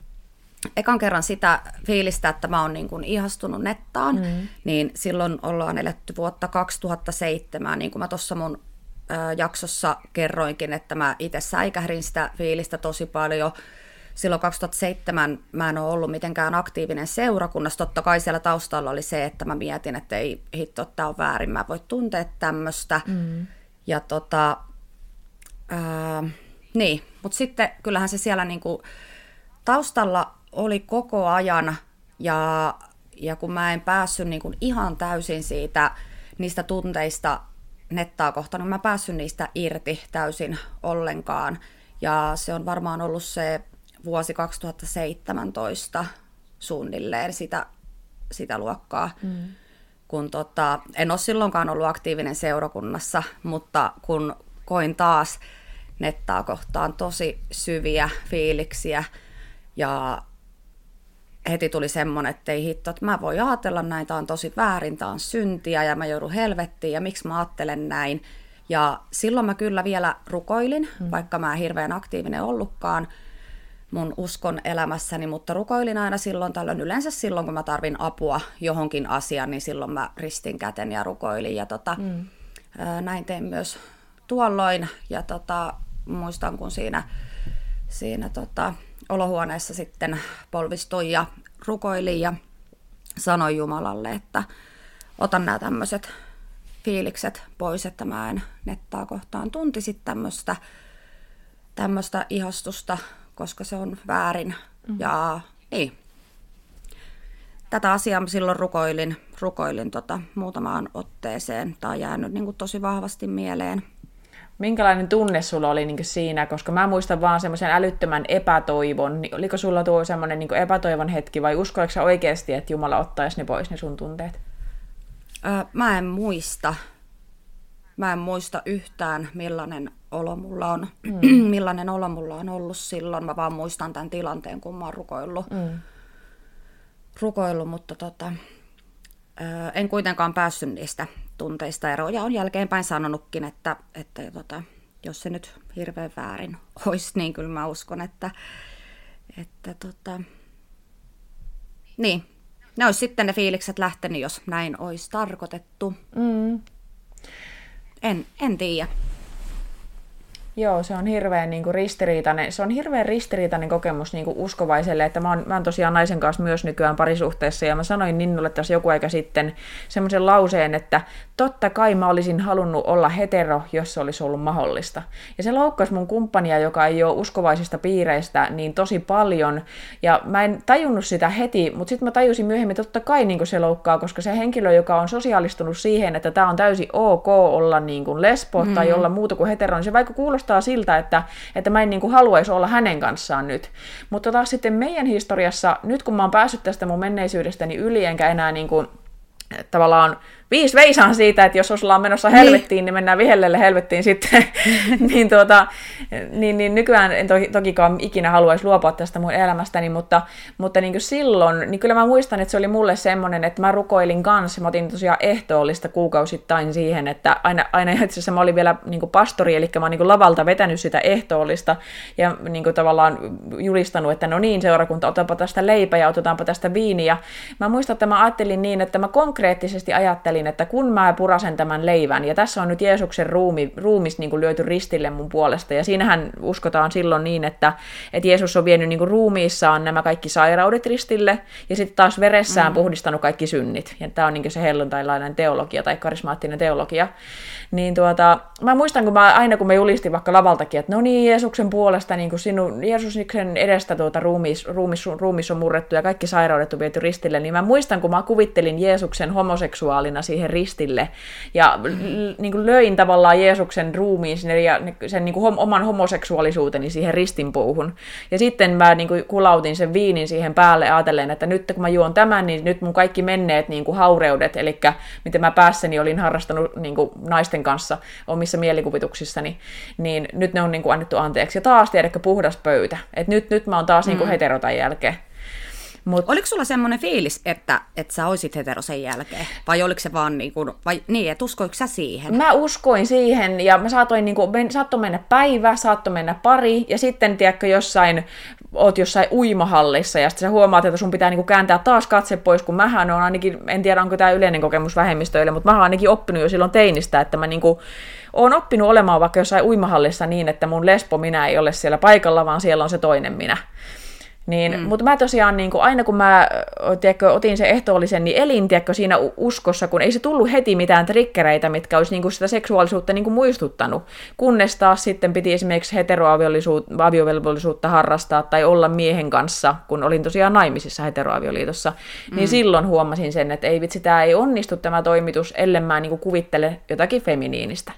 Speaker 2: ekan kerran sitä fiilistä, että mä oon niin kuin ihastunut nettaan, mm. niin silloin ollaan eletty vuotta 2007, niin kuin mä tuossa mun ö, jaksossa kerroinkin, että mä itse säikähdin sitä fiilistä tosi paljon. Silloin 2007 mä en ole ollut mitenkään aktiivinen seurakunnassa. Totta kai siellä taustalla oli se, että mä mietin, että ei hitto, tämä on väärin, mä voin tuntea tämmöistä. Mm. Ja tota, ää, niin, mutta sitten kyllähän se siellä niinku taustalla oli koko ajan ja, ja kun mä en päässyt niin kuin ihan täysin siitä niistä tunteista nettaa kohtaan, niin mä päässyt niistä irti täysin ollenkaan. Ja se on varmaan ollut se vuosi 2017 suunnilleen sitä, sitä luokkaa. Mm. Kun tota, en ole silloinkaan ollut aktiivinen seurakunnassa, mutta kun koin taas nettaa kohtaan tosi syviä fiiliksiä ja heti tuli semmoinen, että ei hitto, että mä voin ajatella näin, tämä on tosi väärin, tämä on syntiä ja mä joudun helvettiin ja miksi mä ajattelen näin. Ja silloin mä kyllä vielä rukoilin, mm. vaikka mä en hirveän aktiivinen ollutkaan mun uskon elämässäni, mutta rukoilin aina silloin tällöin, yleensä silloin kun mä tarvin apua johonkin asiaan, niin silloin mä ristin käten ja rukoilin ja tota, mm. näin tein myös tuolloin ja tota, muistan kun siinä, siinä tota, olohuoneessa sitten polvistuin ja rukoilin ja sanoin Jumalalle, että otan nämä tämmöiset fiilikset pois, että mä en nettaa kohtaan tuntisi tämmöistä tämmöistä ihastusta, koska se on väärin. Mm-hmm. Ja niin. Tätä asiaa silloin rukoilin, rukoilin tota, muutamaan otteeseen. Tämä on jäänyt niin kuin tosi vahvasti mieleen.
Speaker 1: Minkälainen tunne sulla oli niin siinä, koska mä muistan vaan semmoisen älyttömän epätoivon. Niin oliko sulla tuo semmoinen niin epätoivon hetki vai uskoiko sä oikeasti, että Jumala ottaisi ne pois, ne sun tunteet?
Speaker 2: Öö, mä en muista. Mä en muista yhtään, millainen olo mulla on, mm. [CLEARS THROAT] millainen olo mulla on ollut silloin. Mä vaan muistan tämän tilanteen, kun mä oon rukoillut. Mm. rukoillut mutta tota, öö, en kuitenkaan päässyt niistä tunteista eroon. Ja on jälkeenpäin sanonutkin, että, että tota, jos se nyt hirveän väärin [LAUGHS] olisi, niin kyllä mä uskon, että, että tota, niin, ne olisi sitten ne fiilikset lähtenyt, jos näin olisi tarkoitettu. Mm. En, en tiedä.
Speaker 1: Joo, se on hirveän niin kuin ristiriitainen, se on hirveän ristiriitainen kokemus niin kuin uskovaiselle, että mä oon, mä oon tosiaan naisen kanssa myös nykyään parisuhteessa ja mä sanoin Ninnulle tässä joku aika sitten semmoisen lauseen, että totta kai mä olisin halunnut olla hetero, jos se olisi ollut mahdollista. Ja se loukkasi mun kumppania, joka ei ole uskovaisista piireistä, niin tosi paljon ja mä en tajunnut sitä heti, mutta sitten mä tajusin myöhemmin, että totta kai niin kuin se loukkaa, koska se henkilö, joka on sosiaalistunut siihen, että tämä on täysin ok olla niin kuin lesbo mm. tai olla muuta kuin hetero, niin se vaikka kuulostaa kuulostaa siltä, että, että mä en niin kuin haluaisi olla hänen kanssaan nyt. Mutta taas sitten meidän historiassa, nyt kun mä oon päässyt tästä mun menneisyydestäni yli, enkä enää niin kuin, tavallaan viisi veisaan siitä, että jos ollaan menossa niin. helvettiin, niin, niin mennään vihellelle helvettiin sitten. [LAUGHS] niin, tuota, niin, niin nykyään en toki, tokikaan ikinä haluaisi luopua tästä mun elämästäni, mutta, mutta niin kuin silloin, niin kyllä mä muistan, että se oli mulle semmoinen, että mä rukoilin kanssa, mä otin tosiaan ehtoollista kuukausittain siihen, että aina, aina itse asiassa mä olin vielä niin kuin pastori, eli mä oon niin kuin lavalta vetänyt sitä ehtoollista ja niin kuin tavallaan julistanut, että no niin seurakunta, otetaanpa tästä leipä ja otetaanpa tästä viiniä. Mä muistan, että mä ajattelin niin, että mä konkreettisesti ajattelin, ajattelin, että kun mä purasen tämän leivän, ja tässä on nyt Jeesuksen ruumi, ruumis niin kuin lyöty ristille mun puolesta, ja siinähän uskotaan silloin niin, että, että Jeesus on vienyt niin kuin ruumiissaan nämä kaikki sairaudet ristille, ja sitten taas veressään mm. puhdistanut kaikki synnit. Ja tämä on niin se helluntailainen teologia tai karismaattinen teologia. Niin tuota, mä muistan, kun mä aina kun mä julistin vaikka lavaltakin, että no niin, Jeesuksen puolesta, niin kuin sinun, Jeesuksen edestä tuota ruumis, ruumis, ruumis on murrettu ja kaikki sairaudet on viety ristille, niin mä muistan, kun mä kuvittelin Jeesuksen homoseksuaalina siihen ristille. Ja niin kuin löin tavallaan Jeesuksen ruumiin sinne ja sen niin kuin oman homoseksuaalisuuteni siihen ristinpuuhun. Ja sitten mä niin kuin kulautin sen viinin siihen päälle ajatellen, että nyt kun mä juon tämän, niin nyt mun kaikki menneet niin kuin haureudet, eli mitä mä päässäni olin harrastanut niin kuin naisten kanssa omissa mielikuvituksissani, niin nyt ne on niin kuin annettu anteeksi. Ja taas tiedätkö puhdas pöytä. Että nyt, nyt mä oon taas mm. niin kuin hetero tämän jälkeen.
Speaker 2: Mut... Oliko sulla semmoinen fiilis, että, että sä oisit hetero sen jälkeen? Vai oliko se vaan niin kuin, vai niin, että uskoiko sä siihen?
Speaker 1: Mä uskoin siihen ja mä saatoin niin kuin, saattoi mennä päivä, saattoi mennä pari ja sitten tiedätkö jossain, oot jossain uimahallissa ja sitten sä huomaat, että sun pitää niin kuin kääntää taas katse pois, kun mähän on ainakin, en tiedä onko tämä yleinen kokemus vähemmistöille, mutta mä oon ainakin oppinut jo silloin teinistä, että mä niin kuin, oon oppinut olemaan vaikka jossain uimahallissa niin, että mun lesbo minä ei ole siellä paikalla, vaan siellä on se toinen minä. Niin, mm. Mutta mä tosiaan, niin kuin, aina kun mä tiedätkö, otin sen ehtoollisen, niin elin tiedätkö, siinä uskossa, kun ei se tullut heti mitään trikkereitä, mitkä olisi niin kuin, sitä seksuaalisuutta niin kuin, muistuttanut. Kunnes taas sitten piti esimerkiksi heteroaviovelvollisuutta harrastaa tai olla miehen kanssa, kun olin tosiaan naimisissa heteroavioliitossa. Niin mm. Niin silloin huomasin sen, että ei vitsi, tämä ei onnistu tämä toimitus, ellei mä niin kuin, kuvittele jotakin feminiinistä.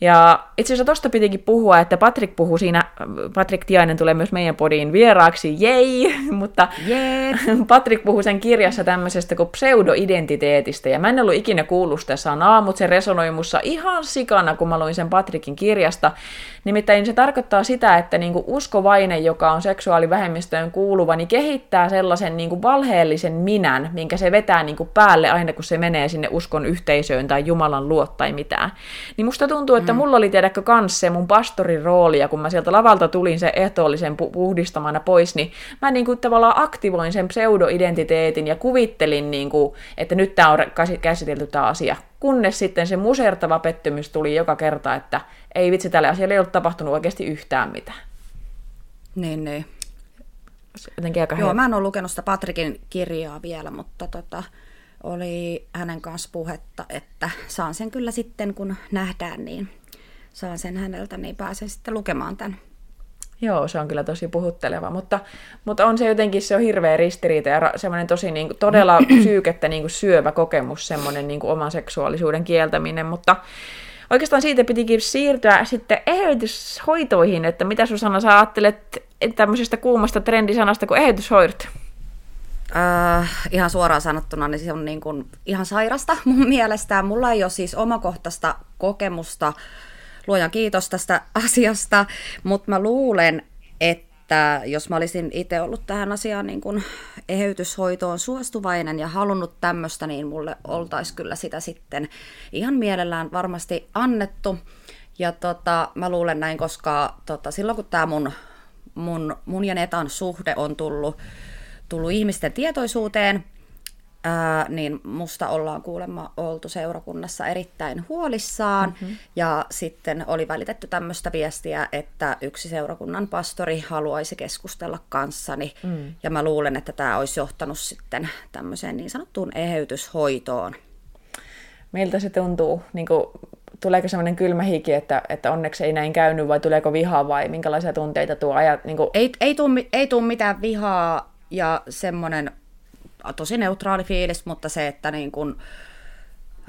Speaker 1: Ja itse asiassa tosta pitikin puhua, että Patrick puhuu siinä, Patrick Tiainen tulee myös meidän podiin vieraaksi, jei, [LAUGHS] mutta
Speaker 2: yeah. [LAUGHS]
Speaker 1: Patrick puhuu sen kirjassa tämmöisestä kuin pseudoidentiteetistä, ja mä en ollut ikinä kuullut sitä sanaa, mutta se resonoi mussa ihan sikana, kun mä luin sen Patrickin kirjasta. Nimittäin se tarkoittaa sitä, että niinku uskovainen, joka on seksuaalivähemmistöön kuuluva, niin kehittää sellaisen niinku valheellisen minän, minkä se vetää niinku päälle aina, kun se menee sinne uskon yhteisöön tai Jumalan luo tai mitään. Niin musta tuntuu, että että mm. mulla oli tiedäkö kans se mun pastorin rooli, ja kun mä sieltä lavalta tulin se ehtoollisen pu- puhdistamana pois, niin mä niin kuin tavallaan aktivoin sen pseudoidentiteetin ja kuvittelin, niin kuin, että nyt tämä on käsitelty tämä asia. Kunnes sitten se musertava pettymys tuli joka kerta, että ei vitsi, tälle asialle ei ollut tapahtunut oikeasti yhtään mitään.
Speaker 2: Niin, niin.
Speaker 1: Jotenkin aika
Speaker 2: Joo, mä en ole lukenut sitä Patrikin kirjaa vielä, mutta tota, oli hänen kanssa puhetta, että saan sen kyllä sitten, kun nähdään, niin saan sen häneltä, niin pääsen sitten lukemaan tämän.
Speaker 1: Joo, se on kyllä tosi puhutteleva, mutta, mutta on se jotenkin, se on hirveä ristiriita ja semmoinen tosi niin kuin, todella [CLEARS THROAT] syykettä niin kuin syövä kokemus, semmoinen niin kuin, oman seksuaalisuuden kieltäminen, mutta oikeastaan siitä pitikin siirtyä sitten eheytyshoitoihin, että mitä Susanna sä ajattelet tämmöisestä kuumasta trendisanasta kuin eheytyshoidot?
Speaker 2: Äh, ihan suoraan sanottuna, niin se on niin kuin ihan sairasta [LAUGHS] mun mielestä. Mulla ei ole siis omakohtaista kokemusta, luojan kiitos tästä [LAUGHS] asiasta, mutta mä luulen, että jos mä olisin itse ollut tähän asiaan niin kuin eheytyshoitoon suostuvainen ja halunnut tämmöistä, niin mulle oltaisi kyllä sitä sitten ihan mielellään varmasti annettu. Ja tota, mä luulen näin, koska tota, silloin kun tämä mun, mun, mun ja Netan suhde on tullut tullut ihmisten tietoisuuteen, ää, niin musta ollaan kuulemma oltu seurakunnassa erittäin huolissaan. Mm-hmm. Ja sitten oli välitetty tämmöistä viestiä, että yksi seurakunnan pastori haluaisi keskustella kanssani. Mm. Ja mä luulen, että tämä olisi johtanut sitten tämmöiseen niin sanottuun eheytyshoitoon.
Speaker 1: Miltä se tuntuu? Niin kuin, tuleeko semmoinen kylmä hiki, että, että onneksi ei näin käynyt, vai tuleeko vihaa, vai minkälaisia tunteita tuo ajat? Niin kuin...
Speaker 2: ei, ei, tule, ei tule mitään vihaa, ja semmoinen tosi neutraali fiilis, mutta se, että niin kun,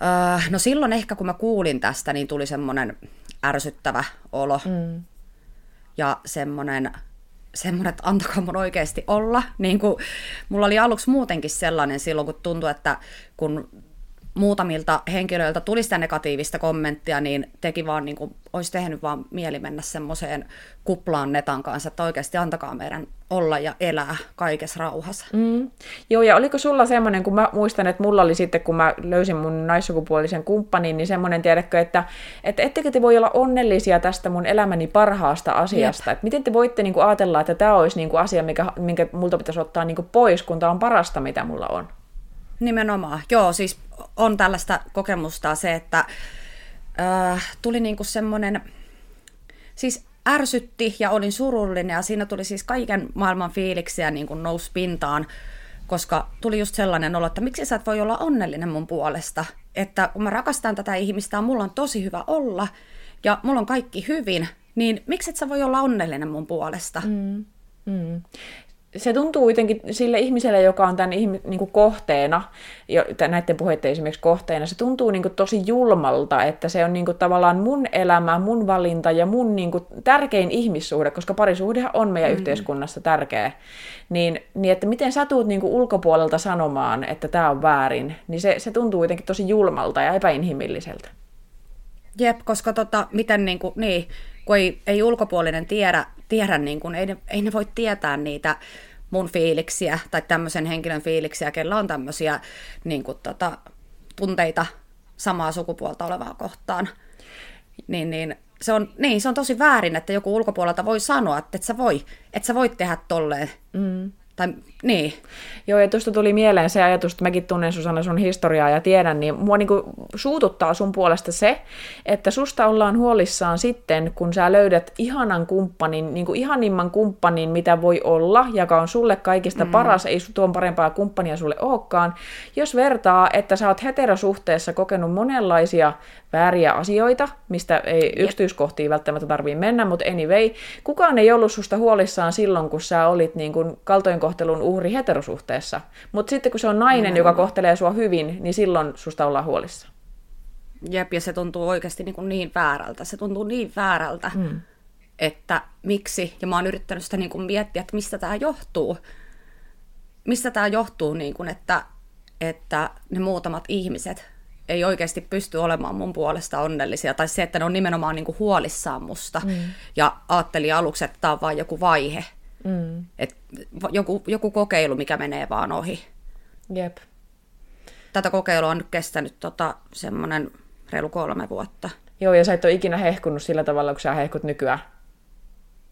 Speaker 2: äh, no silloin ehkä kun mä kuulin tästä, niin tuli semmoinen ärsyttävä olo mm. ja semmoinen, semmoinen, että antakaa mun oikeasti olla. Niin kuin, mulla oli aluksi muutenkin sellainen silloin, kun tuntui, että kun muutamilta henkilöiltä tuli sitä negatiivista kommenttia, niin teki vaan niin kuin, olisi tehnyt vaan mieli mennä semmoiseen kuplaan netan kanssa, että oikeasti antakaa meidän olla ja elää kaikessa rauhassa.
Speaker 1: Mm. Joo, ja oliko sulla semmoinen, kun mä muistan, että mulla oli sitten, kun mä löysin mun naissukupuolisen kumppanin, niin semmoinen, tiedätkö, että, että ettekö te voi olla onnellisia tästä mun elämäni parhaasta asiasta, että miten te voitte niin kuin, ajatella, että tämä olisi niin kuin, asia, mikä, minkä multa pitäisi ottaa niin kuin, pois, kun tämä on parasta, mitä mulla on?
Speaker 2: Nimenomaan, joo, siis on tällaista kokemusta se, että äh, tuli niinku semmoinen, siis ärsytti ja olin surullinen ja siinä tuli siis kaiken maailman fiiliksiä niin kuin nousi pintaan, koska tuli just sellainen olo, että miksi sä et voi olla onnellinen mun puolesta, että kun mä rakastan tätä ihmistä, mulla on tosi hyvä olla ja mulla on kaikki hyvin, niin miksi et sä voi olla onnellinen mun puolesta? Mm. Mm
Speaker 1: se tuntuu kuitenkin sille ihmiselle, joka on tämän niin kuin kohteena, jo, näiden puheiden esimerkiksi kohteena, se tuntuu niin kuin tosi julmalta, että se on niin kuin tavallaan mun elämä, mun valinta ja mun niin kuin tärkein ihmissuhde, koska parisuhdehan on meidän mm. yhteiskunnassa tärkeä. Niin, niin että miten sä tuut niin kuin ulkopuolelta sanomaan, että tämä on väärin, niin se, se tuntuu kuitenkin tosi julmalta ja epäinhimilliseltä.
Speaker 2: Jep, koska tota, miten niin kuin, niin, kun ei, ei ulkopuolinen tiedä, tiedä niin kuin, ei, ne, ei ne voi tietää niitä mun fiiliksiä tai tämmöisen henkilön fiiliksiä, kella on tämmöisiä niin kuin, tota, tunteita samaa sukupuolta olevaa kohtaan. Niin, niin, se on, niin, se on tosi väärin, että joku ulkopuolelta voi sanoa, että et sä, voi, et sä voit tehdä tolleen. Mm. Tai, niin.
Speaker 1: Joo, ja tuosta tuli mieleen se ajatus, että mäkin tunnen Susanna sun historiaa ja tiedän, niin mua niinku suututtaa sun puolesta se, että susta ollaan huolissaan sitten, kun sä löydät ihanan kumppanin, niinku ihanimman kumppanin, mitä voi olla, joka on sulle kaikista mm. paras, ei tuon parempaa kumppania sulle olekaan. Jos vertaa, että sä oot heterosuhteessa kokenut monenlaisia vääriä asioita, mistä ei yksityiskohtiin välttämättä tarvii mennä, mutta anyway, kukaan ei ollut susta huolissaan silloin, kun sä olit niin kuin kaltoinkohtelun uhri heterosuhteessa. Mutta sitten kun se on nainen, joka kohtelee sua hyvin, niin silloin susta ollaan huolissa.
Speaker 2: Jep, ja se tuntuu oikeasti niin, kuin niin väärältä. Se tuntuu niin väärältä, mm. että miksi, ja mä oon yrittänyt sitä niin kuin miettiä, että mistä tämä johtuu. Mistä tämä johtuu, niin kuin, että, että ne muutamat ihmiset ei oikeasti pysty olemaan mun puolesta onnellisia, tai se, että ne on nimenomaan niin kuin huolissaan musta, mm. ja ajattelin aluksi, että tämä on vain joku vaihe, mm. Et joku, joku kokeilu, mikä menee vaan ohi.
Speaker 1: Jep.
Speaker 2: Tätä kokeilua on nyt kestänyt tota, semmoinen reilu kolme vuotta.
Speaker 1: Joo, ja sä et ole ikinä hehkunut sillä tavalla, kun sä hehkut nykyään.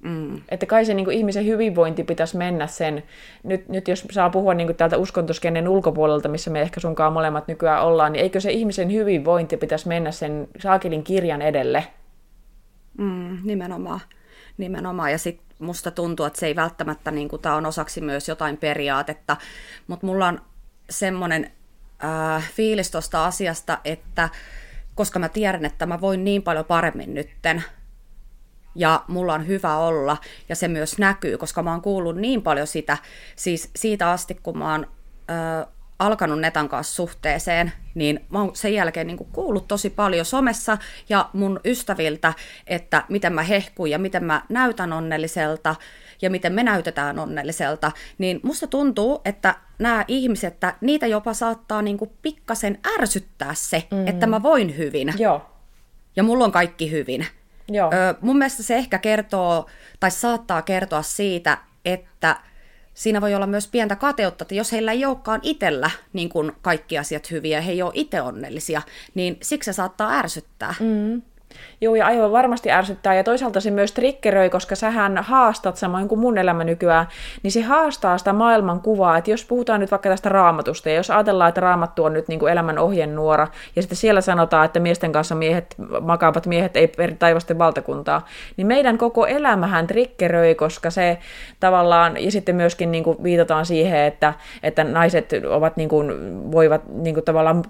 Speaker 1: Mm. Että kai se niin kuin ihmisen hyvinvointi pitäisi mennä sen, nyt, nyt jos saa puhua niin kuin täältä uskontoskenen ulkopuolelta, missä me ehkä sunkaan molemmat nykyään ollaan, niin eikö se ihmisen hyvinvointi pitäisi mennä sen saakelin kirjan edelle?
Speaker 2: Mm, nimenomaan. Nimenomaan. Ja sitten musta tuntuu, että se ei välttämättä, niin tämä on osaksi myös jotain periaatetta, mutta mulla on semmoinen äh, fiilis tuosta asiasta, että koska mä tiedän, että mä voin niin paljon paremmin nytten, ja mulla on hyvä olla, ja se myös näkyy, koska mä oon kuullut niin paljon sitä, siis siitä asti, kun mä oon ö, alkanut Netan kanssa suhteeseen, niin mä oon sen jälkeen niin kuullut tosi paljon somessa ja mun ystäviltä, että miten mä hehkun ja miten mä näytän onnelliselta ja miten me näytetään onnelliselta, niin musta tuntuu, että nämä ihmiset, että niitä jopa saattaa niin kuin pikkasen ärsyttää se, mm. että mä voin hyvin.
Speaker 1: Joo.
Speaker 2: Ja mulla on kaikki hyvin.
Speaker 1: Joo. Ö,
Speaker 2: mun mielestä se ehkä kertoo, tai saattaa kertoa siitä, että siinä voi olla myös pientä kateutta, että jos heillä ei olekaan itsellä niin kuin kaikki asiat hyviä, he ei ole itse onnellisia, niin siksi se saattaa ärsyttää.
Speaker 1: Mm. Joo, ja aivan varmasti ärsyttää, ja toisaalta se myös triggeröi, koska sähän haastat samoin kuin mun elämä nykyään, niin se haastaa sitä maailman kuvaa, että jos puhutaan nyt vaikka tästä raamatusta, ja jos ajatellaan, että raamattu on nyt niin kuin elämän ohjenuora, ja sitten siellä sanotaan, että miesten kanssa miehet, makaavat miehet ei peri taivasten valtakuntaa, niin meidän koko elämähän triggeröi, koska se tavallaan, ja sitten myöskin niin kuin viitataan siihen, että, että naiset ovat niin kuin, voivat niin kuin tavallaan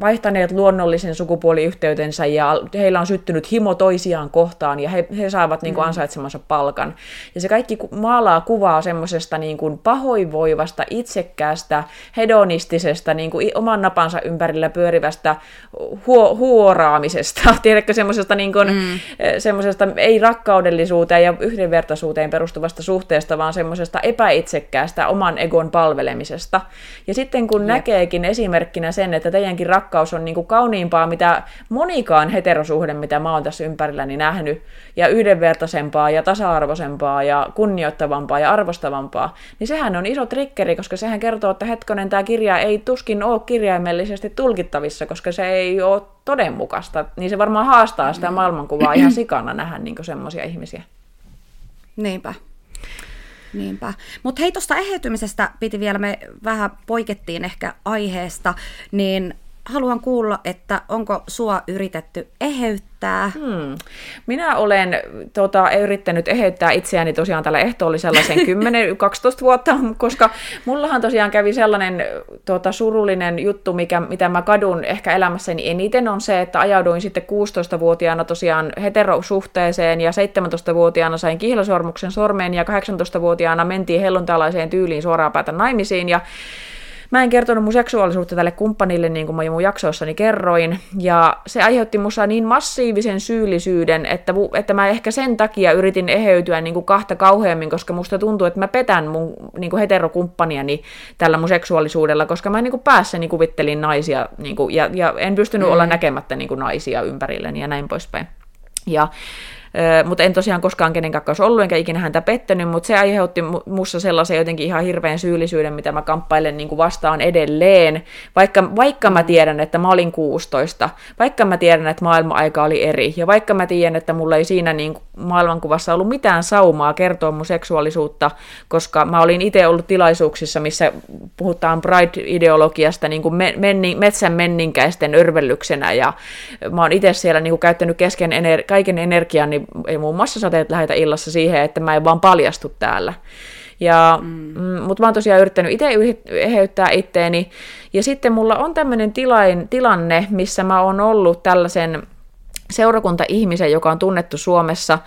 Speaker 1: vaihtaneet luonnollisen sukupuoliyhteytensä, ja heillä on syttynyt himo toisiaan kohtaan ja he, he saavat niin kuin, mm. ansaitsemansa palkan. Ja se kaikki maalaa kuvaa semmoisesta niin kuin, pahoinvoivasta, itsekkäästä, hedonistisesta, niin kuin, oman napansa ympärillä pyörivästä huo, huoraamisesta. [LAUGHS] Tiedätkö, semmoisesta, niin kuin, mm. Eh, semmoisesta ei rakkaudellisuuteen ja yhdenvertaisuuteen perustuvasta suhteesta, vaan semmoisesta epäitsekkäästä oman egon palvelemisesta. Ja sitten kun Jep. näkeekin esimerkkinä sen, että teidänkin rakkaus on niin kuin, kauniimpaa, mitä monikaan heterosuhde mitä mä oon tässä ympärilläni nähnyt, ja yhdenvertaisempaa ja tasa-arvoisempaa ja kunnioittavampaa ja arvostavampaa, niin sehän on iso trikkeri, koska sehän kertoo, että hetkonen, tämä kirja ei tuskin ole kirjaimellisesti tulkittavissa, koska se ei ole todenmukaista, niin se varmaan haastaa sitä maailmankuvaa ihan sikana nähdä niin semmoisia ihmisiä.
Speaker 2: Niinpä. Niinpä. Mutta hei, tuosta eheytymisestä piti vielä, me vähän poikettiin ehkä aiheesta, niin haluan kuulla, että onko sua yritetty eheyttää?
Speaker 1: Hmm. Minä olen tota, yrittänyt eheyttää itseäni tosiaan tällä ehtoollisella sen 10-12 vuotta, koska mullahan tosiaan kävi sellainen tota, surullinen juttu, mikä, mitä mä kadun ehkä elämässäni eniten, on se, että ajauduin sitten 16-vuotiaana tosiaan heterosuhteeseen ja 17-vuotiaana sain kihlasormuksen sormeen ja 18-vuotiaana mentiin helluntalaiseen tyyliin suoraan päätä naimisiin ja Mä en kertonut mun seksuaalisuutta tälle kumppanille, niin kuin mä mun jaksoissani kerroin, ja se aiheutti mussa niin massiivisen syyllisyyden, että, että mä ehkä sen takia yritin eheytyä niin kuin kahta kauheammin, koska musta tuntuu, että mä petän mun niin kuin heterokumppaniani tällä mun seksuaalisuudella, koska mä niin kuin päässäni kuvittelin naisia, niin kuin, ja, ja en pystynyt mm. olla näkemättä niin kuin naisia ympärilleni ja näin poispäin. Ja mutta en tosiaan koskaan kenenkään kanssa ollut, enkä ikinä häntä pettänyt, mutta se aiheutti mussa sellaisen jotenkin ihan hirveän syyllisyyden, mitä mä kamppailen niin kuin vastaan edelleen, vaikka, vaikka mä tiedän, että mä olin 16, vaikka mä tiedän, että maailma-aika oli eri, ja vaikka mä tiedän, että mulla ei siinä niin kuin maailmankuvassa ollut mitään saumaa kertoa mun seksuaalisuutta, koska mä olin itse ollut tilaisuuksissa, missä puhutaan Pride-ideologiasta niin kuin menni, metsän menninkäisten örvellyksenä, ja mä oon itse siellä niin kuin käyttänyt kesken ener- kaiken energian ei muun muassa sateet lähetä illassa siihen, että mä en vaan paljastu täällä. Ja, mm. mm mutta mä oon tosiaan yrittänyt itse eheyttää itteeni. Ja sitten mulla on tämmöinen tilanne, missä mä oon ollut tällaisen seurakunta-ihmisen, joka on tunnettu Suomessa,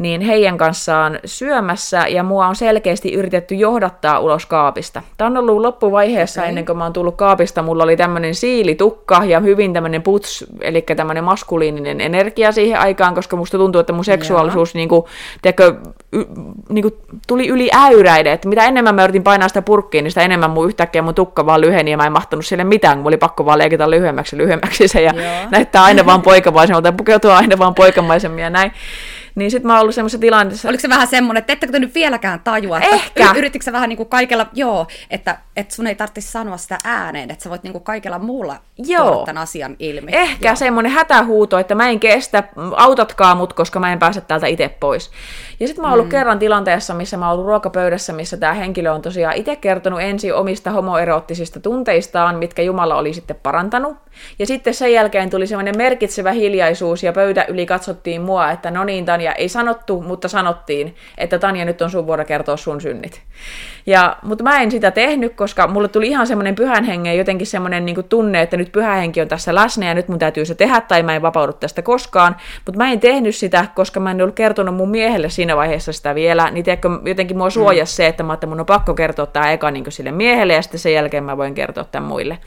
Speaker 1: niin heidän kanssaan syömässä ja mua on selkeästi yritetty johdattaa ulos kaapista. Tämä on ollut loppuvaiheessa okay. ennen kuin mä oon tullut kaapista. Mulla oli tämmöinen siilitukka ja hyvin tämmöinen puts, eli tämmöinen maskuliininen energia siihen aikaan, koska musta tuntuu, että mun seksuaalisuus niin kuin, tiedätkö, y, niin kuin, tuli yli äyräiden. Että mitä enemmän mä yritin painaa sitä purkkiin, niin sitä enemmän mun yhtäkkiä mun tukka vaan lyheni ja mä en mahtanut sille mitään, kun oli pakko vaan leikata lyhyemmäksi lyhyemmäksi se ja Joo. näyttää aina vaan poikamaisemmalta, pukeutua aina vaan poikamaisemmin ja näin. Niin sitten mä oon ollut semmoisessa tilanteessa...
Speaker 2: Oliko se vähän semmoinen, että ettekö te nyt vieläkään tajua? Että
Speaker 1: Ehkä.
Speaker 2: Yrittikö sä vähän niin kuin kaikella, joo, että, että sun ei tarvitsisi sanoa sitä ääneen, että sä voit niin kuin kaikella muulla joo. tuoda tämän asian ilmi.
Speaker 1: Ehkä joo. semmoinen hätähuuto, että mä en kestä, autatkaa mut, koska mä en pääse täältä itse pois. Ja sitten mä oon ollut mm. kerran tilanteessa, missä mä oon ollut ruokapöydässä, missä tämä henkilö on tosiaan itse kertonut ensin omista homoeroottisista tunteistaan, mitkä Jumala oli sitten parantanut. Ja sitten sen jälkeen tuli semmoinen merkitsevä hiljaisuus ja pöytä yli katsottiin mua, että no niin Tanja, ei sanottu, mutta sanottiin, että Tanja nyt on sun vuoro kertoa sun synnit. Ja, mutta mä en sitä tehnyt, koska mulle tuli ihan semmoinen pyhän hengen jotenkin semmoinen niin tunne, että nyt pyhä henki on tässä läsnä ja nyt mun täytyy se tehdä tai mä en vapaudu tästä koskaan. Mutta mä en tehnyt sitä, koska mä en ollut kertonut mun miehelle siinä vaiheessa sitä vielä. Niin tiedätkö, jotenkin mua suojasi mm. se, että mä että mun on pakko kertoa tämä eka niin sille miehelle ja sitten sen jälkeen mä voin kertoa tämän muille.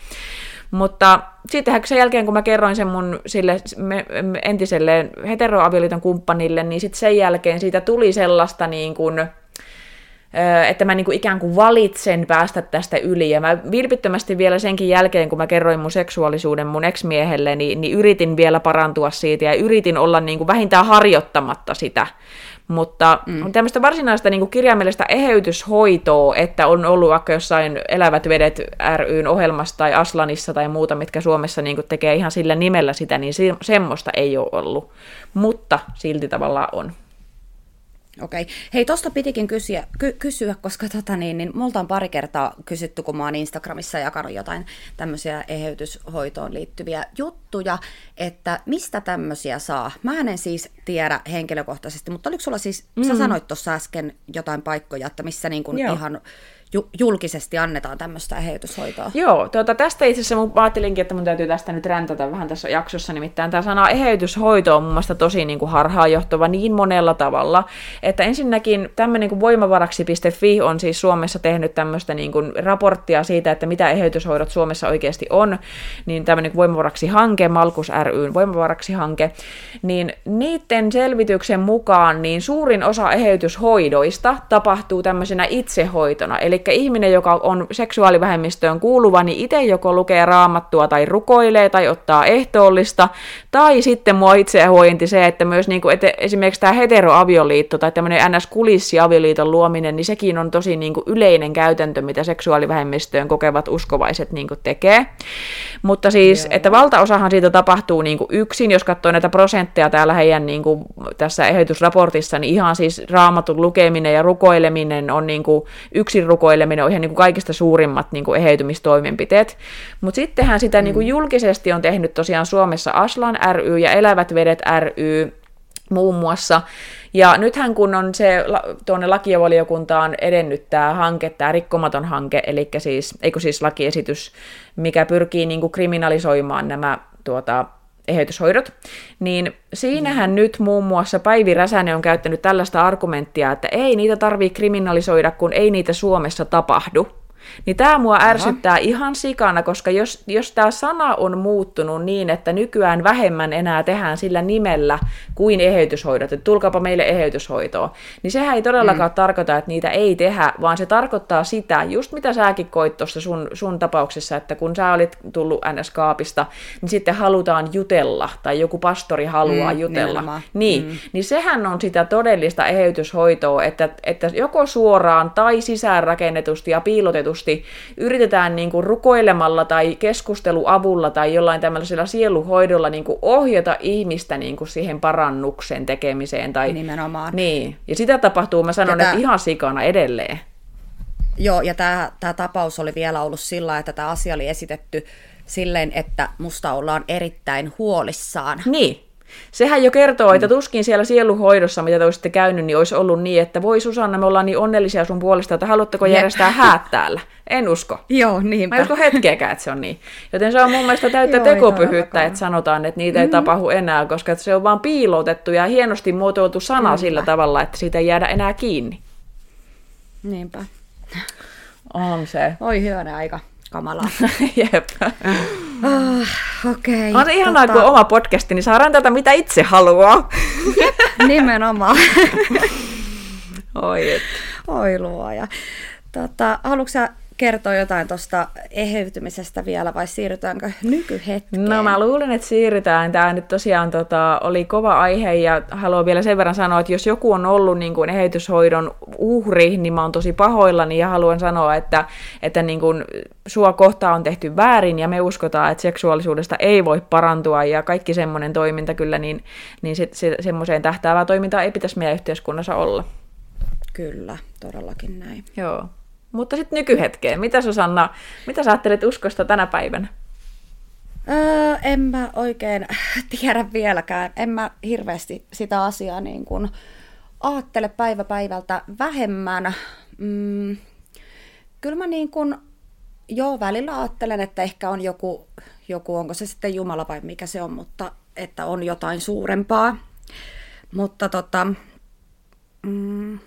Speaker 1: Mutta sittenhän sen jälkeen, kun mä kerroin sen mun sille entiselle heteroavioliiton kumppanille, niin sitten sen jälkeen siitä tuli sellaista niin kuin, että mä niin kuin ikään kuin valitsen päästä tästä yli. Ja mä vilpittömästi vielä senkin jälkeen, kun mä kerroin mun seksuaalisuuden mun ex-miehelle, niin, niin yritin vielä parantua siitä ja yritin olla niin kuin vähintään harjoittamatta sitä. Mutta mm. tämmöistä varsinaista niin kuin kirjaimellista eheytyshoitoa, että on ollut vaikka jossain Elävät vedet ryn ohjelmassa tai Aslanissa tai muuta, mitkä Suomessa niin tekee ihan sillä nimellä sitä, niin se, semmoista ei ole ollut. Mutta silti tavallaan on.
Speaker 2: Okei. Hei, tosta pitikin kysyä, ky- kysyä koska tota niin, niin multa on pari kertaa kysytty, kun mä oon Instagramissa jakanut jotain tämmöisiä eheytyshoitoon liittyviä juttuja, että mistä tämmöisiä saa. Mä en siis tiedä henkilökohtaisesti, mutta oliko sulla siis, mm. sä sanoit tuossa äsken jotain paikkoja, että missä niin kuin ihan ju- julkisesti annetaan tämmöistä eheytyshoitoa.
Speaker 1: Joo, tuota, tästä itse asiassa mun ajattelinkin, että mun täytyy tästä nyt räntätä vähän tässä jaksossa, nimittäin tämä sana eheytyshoito on mun mielestä tosi niin kuin harhaanjohtava niin monella tavalla, että ensinnäkin tämmöinen kuin voimavaraksi.fi on siis Suomessa tehnyt tämmöistä niin kuin raporttia siitä, että mitä eheytyshoidot Suomessa oikeasti on, niin tämmöinen voimavaraksi hanke, Malkus ryn voimavaraksi hanke, niin niiden selvityksen mukaan niin suurin osa eheytyshoidoista tapahtuu tämmöisenä itsehoitona, eli ihminen, joka on seksuaalivähemmistöön kuuluva, niin itse joko lukee raamattua tai rukoilee tai ottaa ehtoollista, tai sitten mua itse huojenti se, että myös niin kuin, että esimerkiksi tämä heteroavioliitto tai tämmöinen NS-kulissiavioliiton luominen, niin sekin on tosi niin kuin yleinen käytäntö, mitä seksuaalivähemmistöön kokevat uskovaiset niin kuin tekee. Mutta siis, Joo. että valtaosahan siitä tapahtuu niin kuin yksin, jos katsoo näitä prosentteja täällä heidän niin kuin, tässä ehdotusraportissa, niin ihan siis raamatun lukeminen ja rukoileminen on niin kuin yksin rukoileminen rukoileminen on ihan niin kuin kaikista suurimmat niin kuin eheytymistoimenpiteet. Mutta sittenhän sitä mm. niin kuin julkisesti on tehnyt tosiaan Suomessa Aslan ry ja Elävät vedet ry muun muassa. Ja nythän kun on se tuonne lakivaliokuntaan edennyt tämä hanke, tämä rikkomaton hanke, eli siis, eikö siis lakiesitys, mikä pyrkii niin kuin kriminalisoimaan nämä tuota, eheytyshoidot, niin siinähän mm. nyt muun muassa Päivi Räsänen on käyttänyt tällaista argumenttia, että ei niitä tarvii kriminalisoida, kun ei niitä Suomessa tapahdu. Niin tämä mua ärsyttää Aha. ihan sikana, koska jos, jos tämä sana on muuttunut niin, että nykyään vähemmän enää tehdään sillä nimellä kuin eheytyshoidot, että tulkaapa meille eheytyshoitoa, niin sehän ei todellakaan mm. tarkoita, että niitä ei tehdä, vaan se tarkoittaa sitä, just mitä säkin koit tuossa sun, sun tapauksessa, että kun sä olit tullut NS-kaapista, niin sitten halutaan jutella, tai joku pastori haluaa mm, jutella. Nimenomaan. Niin, mm. niin sehän on sitä todellista eheytyshoitoa, että, että joko suoraan tai sisäänrakennetusti ja piilotetusti tunnetusti yritetään niin kuin rukoilemalla tai keskusteluavulla tai jollain tämmöisellä sieluhoidolla niin kuin ohjata ihmistä niin kuin siihen parannuksen tekemiseen. Tai,
Speaker 2: Nimenomaan.
Speaker 1: Niin, ja sitä tapahtuu, mä sanon, että ihan sikana edelleen.
Speaker 2: Joo, ja tämä, tämä tapaus oli vielä ollut sillä, että tämä asia oli esitetty silleen, että musta ollaan erittäin huolissaan.
Speaker 1: Niin, Sehän jo kertoo, että tuskin siellä sieluhoidossa, mitä te olisitte käynyt, niin olisi ollut niin, että voi Susanna, me ollaan niin onnellisia sun puolesta, että haluatteko järjestää häät täällä? En usko.
Speaker 2: Joo, niin.
Speaker 1: Mä en usko hetkeäkään, että se on niin. Joten se on mun mielestä täyttä Joo, tekopyhyyttä, että sanotaan, että niitä mm-hmm. ei tapahdu enää, koska se on vaan piilotettu ja hienosti muotoiltu sana Niinpä. sillä tavalla, että siitä ei jäädä enää kiinni.
Speaker 2: Niinpä.
Speaker 1: On se.
Speaker 2: Oi hyvänä aika kamalaa. [LAUGHS]
Speaker 1: Jep.
Speaker 2: Oh, Okei.
Speaker 1: Okay, on se ihanaa, tota... kun on oma podcasti, niin saadaan tätä mitä itse haluaa.
Speaker 2: Jep, nimenomaan. [LAUGHS]
Speaker 1: Oi, et.
Speaker 2: Oi luoja. Tota, haluatko kertoa jotain tuosta eheytymisestä vielä vai siirrytäänkö nykyhetkeen?
Speaker 1: No mä luulen, että siirrytään. Tämä nyt tosiaan tota, oli kova aihe ja haluan vielä sen verran sanoa, että jos joku on ollut niin kuin eheytyshoidon uhri, niin mä oon tosi pahoillani ja haluan sanoa, että, että niin kuin, sua kohtaa on tehty väärin ja me uskotaan, että seksuaalisuudesta ei voi parantua ja kaikki semmoinen toiminta kyllä, niin, niin se, se, semmoiseen tähtäävää toimintaa ei pitäisi meidän yhteiskunnassa olla.
Speaker 2: Kyllä, todellakin näin.
Speaker 1: Joo. Mutta sitten nykyhetkeen. Mitä Susanna, mitä sä ajattelet uskosta tänä päivänä?
Speaker 2: Öö, en mä oikein [LAUGHS] tiedä vieläkään. En mä hirveästi sitä asiaa niin kuin aattele päivä päivältä vähemmän. Mm, kyllä mä niin kuin, joo, välillä ajattelen, että ehkä on joku, joku, onko se sitten Jumala vai mikä se on, mutta että on jotain suurempaa. Mutta tota, mm,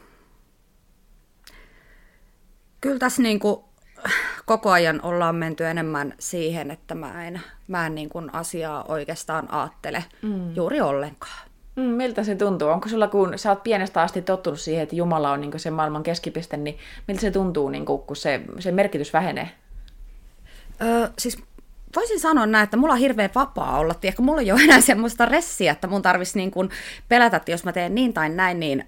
Speaker 2: Kyllä tässä niin kuin koko ajan ollaan menty enemmän siihen, että mä en, mä en niin kuin asiaa oikeastaan aattele mm. juuri ollenkaan.
Speaker 1: Mm, miltä se tuntuu? Onko sulla, kun sä oot pienestä asti tottunut siihen, että Jumala on niin se maailman keskipiste, niin miltä se tuntuu, niin kuin, kun se, se merkitys vähenee?
Speaker 2: Öö, siis voisin sanoa näin, että mulla on hirveän vapaa olla. Tiedätkö, mulla ei ole enää semmoista ressiä, että mun tarvitsisi niin kuin pelätä, että jos mä teen niin tai näin, niin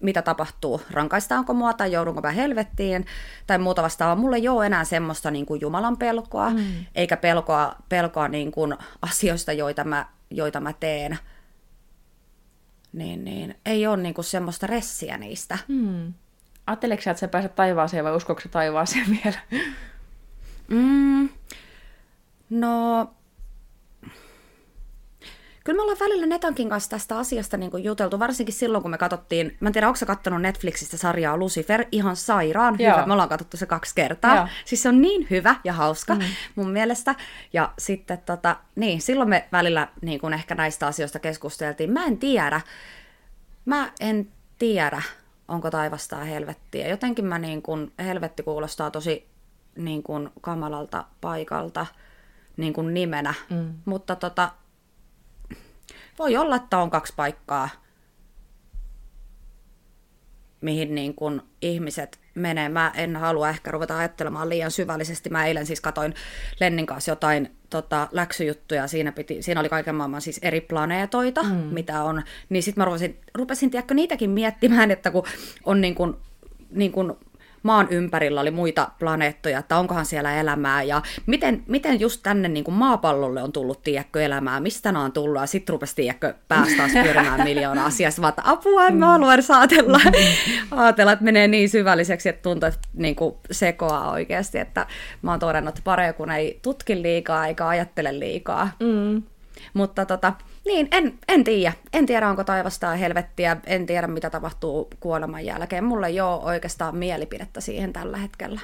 Speaker 2: mitä tapahtuu, rankaistaanko mua tai joudunko mä helvettiin tai muuta vastaavaa. Mulla ei ole enää semmoista niin kuin Jumalan pelkoa, mm. eikä pelkoa, pelkoa niin kuin asioista, joita mä, joita mä teen. Niin, niin, ei ole niin kuin semmoista ressiä niistä.
Speaker 1: Mm. Ajatteleksä, että sä pääset taivaaseen vai uskoiko taivaaseen [LAUGHS] vielä?
Speaker 2: Mm. No, Kyllä me ollaan välillä Netankin kanssa tästä asiasta niin juteltu, varsinkin silloin, kun me katsottiin, mä en tiedä, onko sä katsonut Netflixistä sarjaa Lucifer, ihan sairaan Joo. hyvä, me ollaan katsottu se kaksi kertaa. Joo. Siis se on niin hyvä ja hauska mm. mun mielestä. Ja sitten tota, niin, silloin me välillä niin kuin ehkä näistä asioista keskusteltiin. Mä en tiedä, mä en tiedä, onko taivasta helvettiä. Jotenkin mä niin kuin, helvetti kuulostaa tosi niin kuin kamalalta paikalta niin kuin nimenä, mm. mutta tota, voi olla, että on kaksi paikkaa, mihin niin kuin ihmiset menee. Mä en halua ehkä ruveta ajattelemaan liian syvällisesti. Mä eilen siis katoin Lennin kanssa jotain tota, läksyjuttuja. Siinä, piti, siinä oli kaiken maailman siis eri planeetoita, mm. mitä on. Niin sitten mä rupesin, rupesin tiedätkö, niitäkin miettimään, että kun on niin kuin, niin kuin maan ympärillä oli muita planeettoja, että onkohan siellä elämää ja miten, miten just tänne niin kuin maapallolle on tullut, tiedätkö, elämää, mistä nämä on tullut ja sitten rupesi, tiedätkö, päästä pyörimään [LAUGHS] miljoona asiaa, vaan että apua, en mä halua edes ajatella, [LAUGHS] ajatella, että menee niin syvälliseksi, että tuntuu, että niin kuin sekoaa oikeasti, että mä oon todennut, että parempi kun ei tutki liikaa eikä ajattele liikaa. Mm. Mutta tota, niin, en, en tiedä. En tiedä, onko taivasta tai helvettiä. En tiedä, mitä tapahtuu kuoleman jälkeen. Mulla ei ole oikeastaan mielipidettä siihen tällä hetkellä.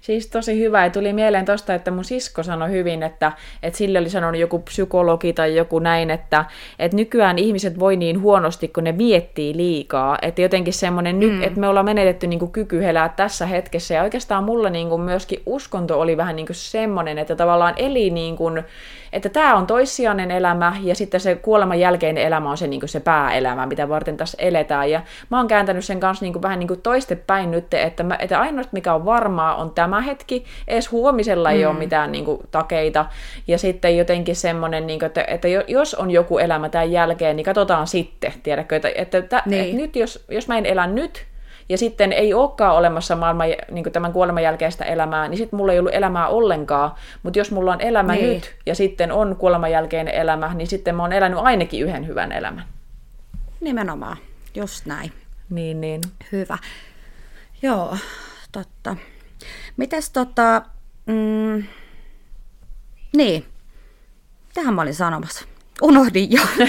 Speaker 1: Siis tosi hyvä. Ja tuli mieleen tosta, että mun sisko sanoi hyvin, että, että sille oli sanonut joku psykologi tai joku näin, että, että nykyään ihmiset voi niin huonosti, kun ne miettii liikaa. Että jotenkin semmoinen, mm. että me ollaan menetetty niin kuin kyky elää tässä hetkessä. Ja oikeastaan mulla niin kuin myöskin uskonto oli vähän niin kuin semmoinen, että tavallaan eli niin kuin, että tämä on toissijainen elämä ja sitten se kuoleman jälkeinen elämä on se, niin se pääelämä, mitä varten tässä eletään. Ja mä oon kääntänyt sen kanssa niin kuin, vähän niin toistepäin nyt, että, mä, että ainoastaan mikä on varmaa on tämä hetki, edes huomisella ei mm. ole mitään niin kuin, takeita. Ja sitten jotenkin semmoinen, niin kuin, että, että jos on joku elämä tämän jälkeen, niin katsotaan sitten, tiedätkö, että, että, että, niin. että nyt jos, jos mä en elä nyt, ja sitten ei olekaan olemassa maailman, niin tämän kuoleman jälkeistä elämää, niin sitten mulla ei ollut elämää ollenkaan. Mutta jos mulla on elämä niin. nyt ja sitten on kuoleman jälkeinen elämä, niin sitten mä oon elänyt ainakin yhden hyvän elämän.
Speaker 2: Nimenomaan, just näin.
Speaker 1: Niin, niin.
Speaker 2: Hyvä. Joo, totta. Mites tota, mm, niin, tähän mä olin sanomassa. Unohdin jo. [LAUGHS]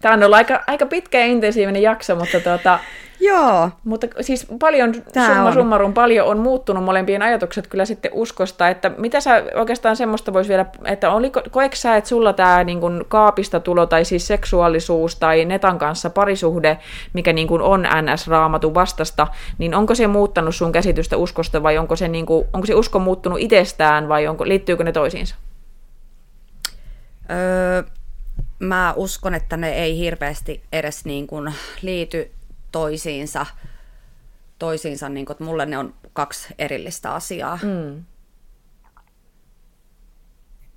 Speaker 1: Tämä on ollut aika, aika pitkä ja intensiivinen jakso, mutta tuota, [LAUGHS]
Speaker 2: Joo.
Speaker 1: Mutta siis paljon, Tää summa on. summarum, paljon on muuttunut molempien ajatukset kyllä sitten uskosta, että mitä sä oikeastaan semmoista voisi vielä, että oliko, koeks sä, että sulla tämä niin kuin kaapista tulo tai siis seksuaalisuus tai netan kanssa parisuhde, mikä niin kuin on NS-raamatun vastasta, niin onko se muuttanut sun käsitystä uskosta vai onko se, niin kuin, onko se usko muuttunut itsestään vai onko, liittyykö ne toisiinsa?
Speaker 2: Öö, mä uskon, että ne ei hirveästi edes niin kuin liity toisiinsa, toisiinsa niin kuin, että mulle ne on kaksi erillistä asiaa. Mm.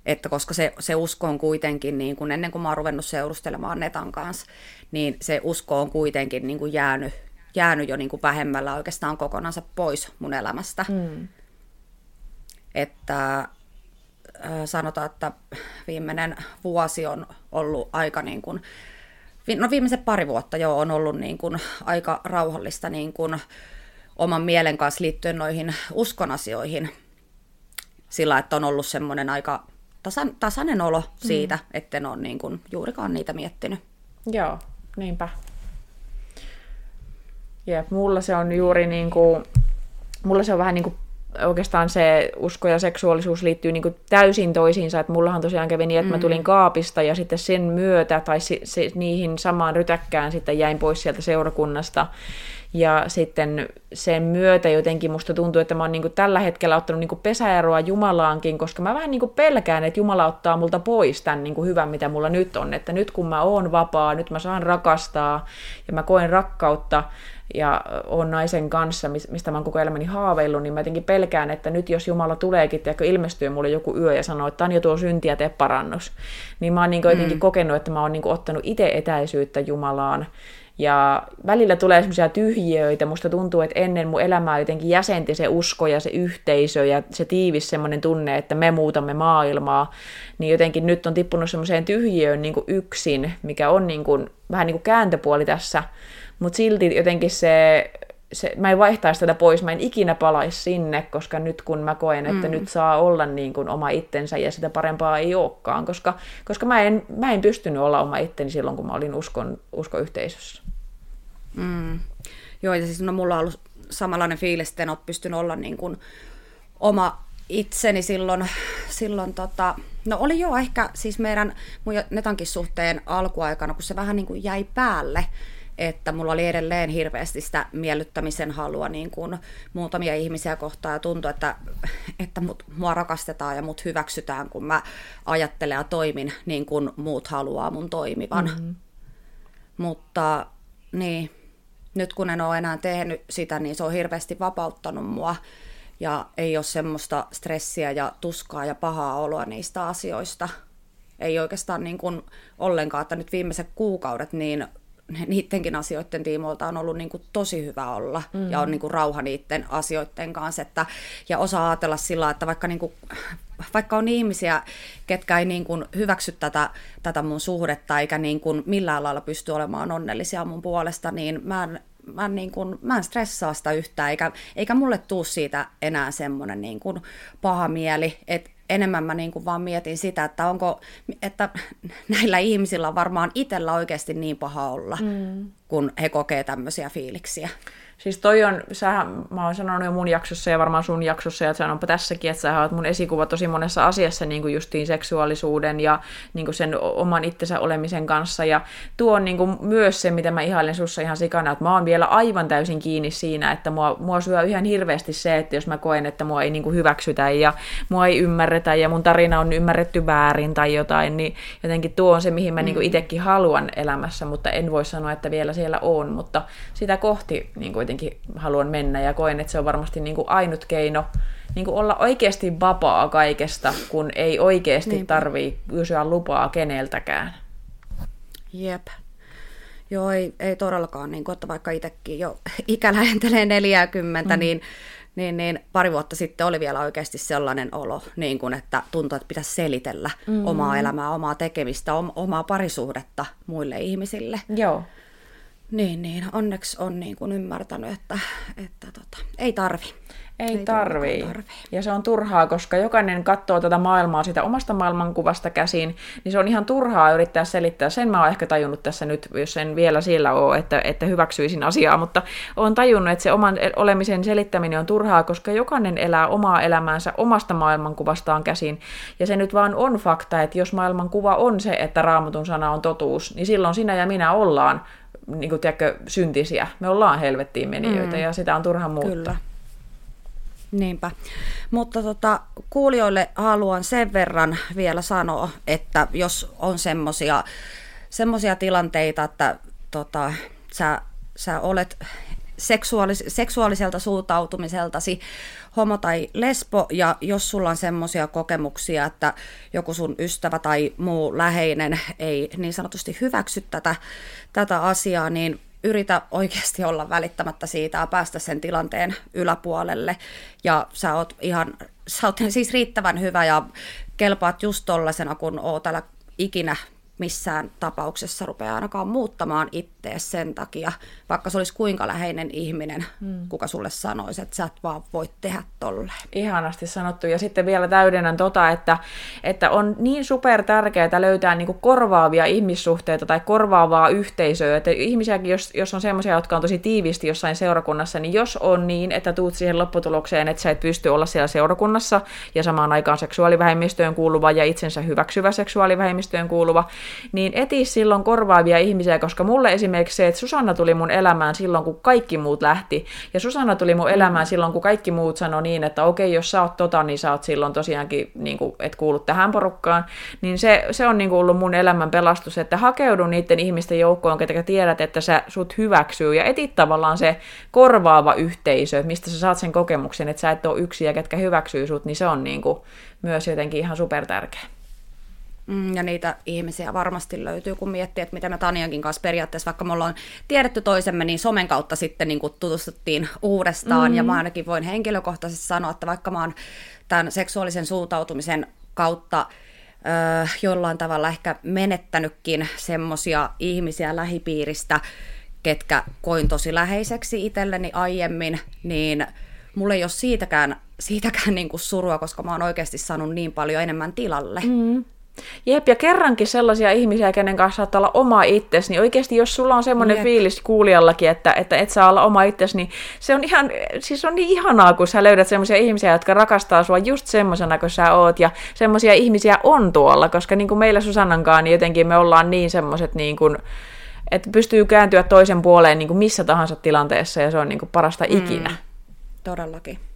Speaker 2: Että koska se, se usko on kuitenkin, niin kuin ennen kuin mä oon ruvennut seurustelemaan Netan kanssa, niin se usko on kuitenkin niin kuin jäänyt, jäänyt jo niin kuin vähemmällä oikeastaan kokonaan pois mun elämästä. Mm. Että sanotaan, että viimeinen vuosi on ollut aika niin kuin, no viimeiset pari vuotta jo on ollut niin kuin aika rauhallista niin kuin oman mielen kanssa liittyen noihin uskonasioihin. Sillä, että on ollut semmoinen aika tasan, tasainen olo siitä, mm. etten ole niin kuin juurikaan niitä miettinyt.
Speaker 1: Joo, niinpä. Jep, mulla se on juuri niin kuin, mulla se on vähän niin kuin oikeastaan se usko ja seksuaalisuus liittyy niin täysin toisiinsa, että mullahan tosiaan kävi niin, että mm. mä tulin kaapista ja sitten sen myötä tai se, se, niihin samaan rytäkkään sitten jäin pois sieltä seurakunnasta ja sitten sen myötä jotenkin musta tuntuu, että mä oon niin kuin tällä hetkellä ottanut niin kuin pesäeroa Jumalaankin, koska mä vähän niin kuin pelkään, että Jumala ottaa multa pois tämän niin kuin hyvän, mitä mulla nyt on. Että nyt kun mä oon vapaa, nyt mä saan rakastaa ja mä koen rakkautta, ja on naisen kanssa, mistä mä oon koko elämäni haaveillut, niin mä jotenkin pelkään, että nyt jos Jumala tuleekin, ja ilmestyy mulle joku yö ja sanoo, että on jo tuo synti ja tee parannus, niin mä oon niin jotenkin mm. kokenut, että mä oon niin ottanut itse etäisyyttä Jumalaan, ja välillä tulee semmoisia tyhjiöitä, musta tuntuu, että ennen mun elämää jotenkin jäsenti se usko ja se yhteisö ja se tiivis semmoinen tunne, että me muutamme maailmaa, niin jotenkin nyt on tippunut semmoiseen tyhjiöön niin yksin, mikä on niin kuin, vähän niin kuin kääntöpuoli tässä, mutta silti jotenkin se, se, mä en vaihtaisi tätä pois, mä en ikinä palaisi sinne, koska nyt kun mä koen, että mm. nyt saa olla niin kuin oma itsensä ja sitä parempaa ei olekaan, koska, koska mä, en, mä en pystynyt olla oma itteni silloin, kun mä olin uskon, uskoyhteisössä.
Speaker 2: Mm. Joo, ja siis no, mulla on ollut samanlainen fiilis, että en ole pystynyt olla niin kuin oma itseni silloin, silloin tota, no oli jo ehkä siis meidän mun Netankin suhteen alkuaikana, kun se vähän niin kuin jäi päälle, että mulla oli edelleen hirveästi sitä miellyttämisen halua niin kuin muutamia ihmisiä kohtaan ja tuntui, että, että mut, mua rakastetaan ja mut hyväksytään, kun mä ajattelen ja toimin niin kuin muut haluaa mun toimivan. Mm-hmm. Mutta niin, nyt kun en ole enää tehnyt sitä, niin se on hirveästi vapauttanut mua ja ei ole semmoista stressiä ja tuskaa ja pahaa oloa niistä asioista. Ei oikeastaan niin kuin ollenkaan, että nyt viimeiset kuukaudet niin niidenkin asioiden tiimoilta on ollut niin kuin tosi hyvä olla mm. ja on niin kuin rauha niiden asioiden kanssa. Että, ja osaa ajatella sillä, että vaikka, niin kuin, vaikka on ihmisiä, ketkä ei niin kuin hyväksy tätä, tätä mun suhdetta eikä niin kuin millään lailla pysty olemaan onnellisia mun puolesta, niin mä en, mä en, niin kuin, mä en stressaa sitä yhtään, eikä, eikä mulle tuu siitä enää semmoinen niin kuin paha mieli, että enemmän mä niin kuin vaan mietin sitä, että onko, että [LAUGHS] näillä ihmisillä on varmaan itsellä oikeasti niin paha olla, mm. kun he kokee tämmöisiä fiiliksiä.
Speaker 1: Siis toi on, sähän, mä oon sanonut jo mun jaksossa ja varmaan sun jaksossa, ja sanonpa tässäkin, että sä oot mun esikuva tosi monessa asiassa, niin kuin justiin seksuaalisuuden ja niin kuin sen oman itsensä olemisen kanssa, ja tuo on niin kuin myös se, mitä mä ihailen sussa ihan sikana, että mä oon vielä aivan täysin kiinni siinä, että mua, mua syö ihan hirveästi se, että jos mä koen, että mua ei niin kuin hyväksytä ja mua ei ymmärretä ja mun tarina on ymmärretty väärin tai jotain, niin jotenkin tuo on se, mihin mä niin kuin mm. itsekin haluan elämässä, mutta en voi sanoa, että vielä siellä on, mutta sitä kohti niin kuin kuitenkin haluan mennä ja koen, että se on varmasti niin kuin ainut keino niin kuin olla oikeasti vapaa kaikesta, kun ei oikeasti Niinpä. tarvii kysyä lupaa keneltäkään.
Speaker 2: Jep. Joo, ei, ei todellakaan, niin kuin, että vaikka itsekin jo [LAUGHS] ikä lähentelee 40, mm. niin, niin, niin pari vuotta sitten oli vielä oikeasti sellainen olo, niin kuin, että tuntuu, että pitäisi selitellä mm. omaa elämää, omaa tekemistä, omaa parisuhdetta muille ihmisille.
Speaker 1: Joo.
Speaker 2: Niin, niin. Onneksi on niin kuin ymmärtänyt, että, että tota, ei tarvi.
Speaker 1: Ei, ei tarvii. tarvii. Ja se on turhaa, koska jokainen katsoo tätä maailmaa sitä omasta maailmankuvasta käsin, niin se on ihan turhaa yrittää selittää. Sen mä oon ehkä tajunnut tässä nyt, jos en vielä siellä ole, että, että hyväksyisin asiaa, mutta oon tajunnut, että se oman olemisen selittäminen on turhaa, koska jokainen elää omaa elämäänsä omasta maailmankuvastaan käsin. Ja se nyt vaan on fakta, että jos maailmankuva on se, että raamatun sana on totuus, niin silloin sinä ja minä ollaan niin kuin, tiedätkö, syntisiä. Me ollaan helvettiin menijöitä mm. ja sitä on turha muuttaa. Kyllä.
Speaker 2: Niinpä. Mutta tota, kuulijoille haluan sen verran vielä sanoa, että jos on semmoisia semmosia tilanteita, että tota, sä, sä olet seksuaalis- seksuaaliselta suuntautumiseltasi homo tai lesbo, ja jos sulla on semmoisia kokemuksia, että joku sun ystävä tai muu läheinen ei niin sanotusti hyväksy tätä, tätä asiaa, niin yritä oikeasti olla välittämättä siitä ja päästä sen tilanteen yläpuolelle. Ja sä oot ihan, sä oot siis riittävän hyvä ja kelpaat just tollasena, kun oot täällä ikinä missään tapauksessa rupea ainakaan muuttamaan itseä sen takia, vaikka se olisi kuinka läheinen ihminen, mm. kuka sulle sanoisi, että sä et vaan voi tehdä tolleen.
Speaker 1: Ihanasti sanottu. Ja sitten vielä täydennän tota, että, että on niin super tärkeää löytää niinku korvaavia ihmissuhteita tai korvaavaa yhteisöä. Että ihmisiäkin, jos, jos on semmoisia, jotka on tosi tiivisti jossain seurakunnassa, niin jos on niin, että tuut siihen lopputulokseen, että sä et pysty olla siellä seurakunnassa ja samaan aikaan seksuaalivähemmistöön kuuluva ja itsensä hyväksyvä seksuaalivähemmistöön kuuluva, niin eti silloin korvaavia ihmisiä, koska mulle esimerkiksi se, että Susanna tuli mun elämään silloin, kun kaikki muut lähti, ja Susanna tuli mun elämään mm. silloin, kun kaikki muut sanoi niin, että okei, jos sä oot tota, niin sä oot silloin tosiaankin, niin kuin, et kuulu tähän porukkaan, niin se, se on niin kuin ollut mun elämän pelastus, että hakeudu niiden ihmisten joukkoon, ketä tiedät, että sä sut hyväksyy, ja etit tavallaan se korvaava yhteisö, mistä sä saat sen kokemuksen, että sä et ole yksi ja ketkä hyväksyy sut, niin se on niin kuin myös jotenkin ihan super tärkeä.
Speaker 2: Mm, ja niitä ihmisiä varmasti löytyy, kun miettii, että miten me Taniankin kanssa periaatteessa, vaikka me ollaan tiedetty toisemme, niin somen kautta sitten niin kuin tutustuttiin uudestaan. Mm. Ja mä ainakin voin henkilökohtaisesti sanoa, että vaikka mä oon tämän seksuaalisen suuntautumisen kautta öö, jollain tavalla ehkä menettänytkin semmoisia ihmisiä lähipiiristä, ketkä koin tosi läheiseksi itselleni aiemmin, niin mulla ei ole siitäkään, siitäkään niin kuin surua, koska mä oon oikeasti saanut niin paljon enemmän tilalle. Mm.
Speaker 1: Jep, ja kerrankin sellaisia ihmisiä, kenen kanssa saattaa olla oma itsesi, niin oikeasti jos sulla on semmoinen Jep. fiilis kuulijallakin, että, että et saa olla oma itsesi, niin se on ihan, siis on niin ihanaa, kun sä löydät semmoisia ihmisiä, jotka rakastaa sua just semmoisena kuin sä oot, ja semmoisia ihmisiä on tuolla, koska niin kuin meillä Susannankaan, niin jotenkin me ollaan niin semmoiset niin kuin, että pystyy kääntyä toisen puoleen niin kuin missä tahansa tilanteessa, ja se on niin kuin parasta mm, ikinä.
Speaker 2: Todellakin.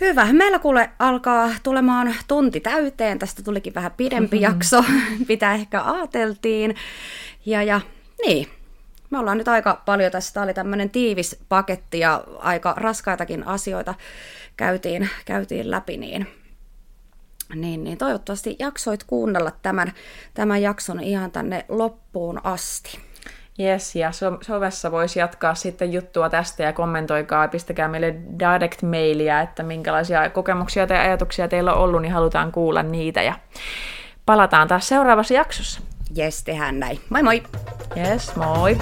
Speaker 2: Hyvä. Meillä kuule alkaa tulemaan tunti täyteen. Tästä tulikin vähän pidempi jakso, [LAUGHS] mitä ehkä ajateltiin. Ja, ja niin, me ollaan nyt aika paljon tässä. Tämä oli tämmöinen tiivis paketti ja aika raskaitakin asioita käytiin, käytiin läpi. Niin niin, niin toivottavasti jaksoit kuunnella tämän, tämän jakson ihan tänne loppuun asti.
Speaker 1: Yes, ja so- sovessa voisi jatkaa sitten juttua tästä ja kommentoikaa ja pistäkää meille direct mailia, että minkälaisia kokemuksia tai ajatuksia teillä on ollut, niin halutaan kuulla niitä ja palataan taas seuraavassa jaksossa.
Speaker 2: Jes, tehdään näin. Moi moi!
Speaker 1: Yes, moi!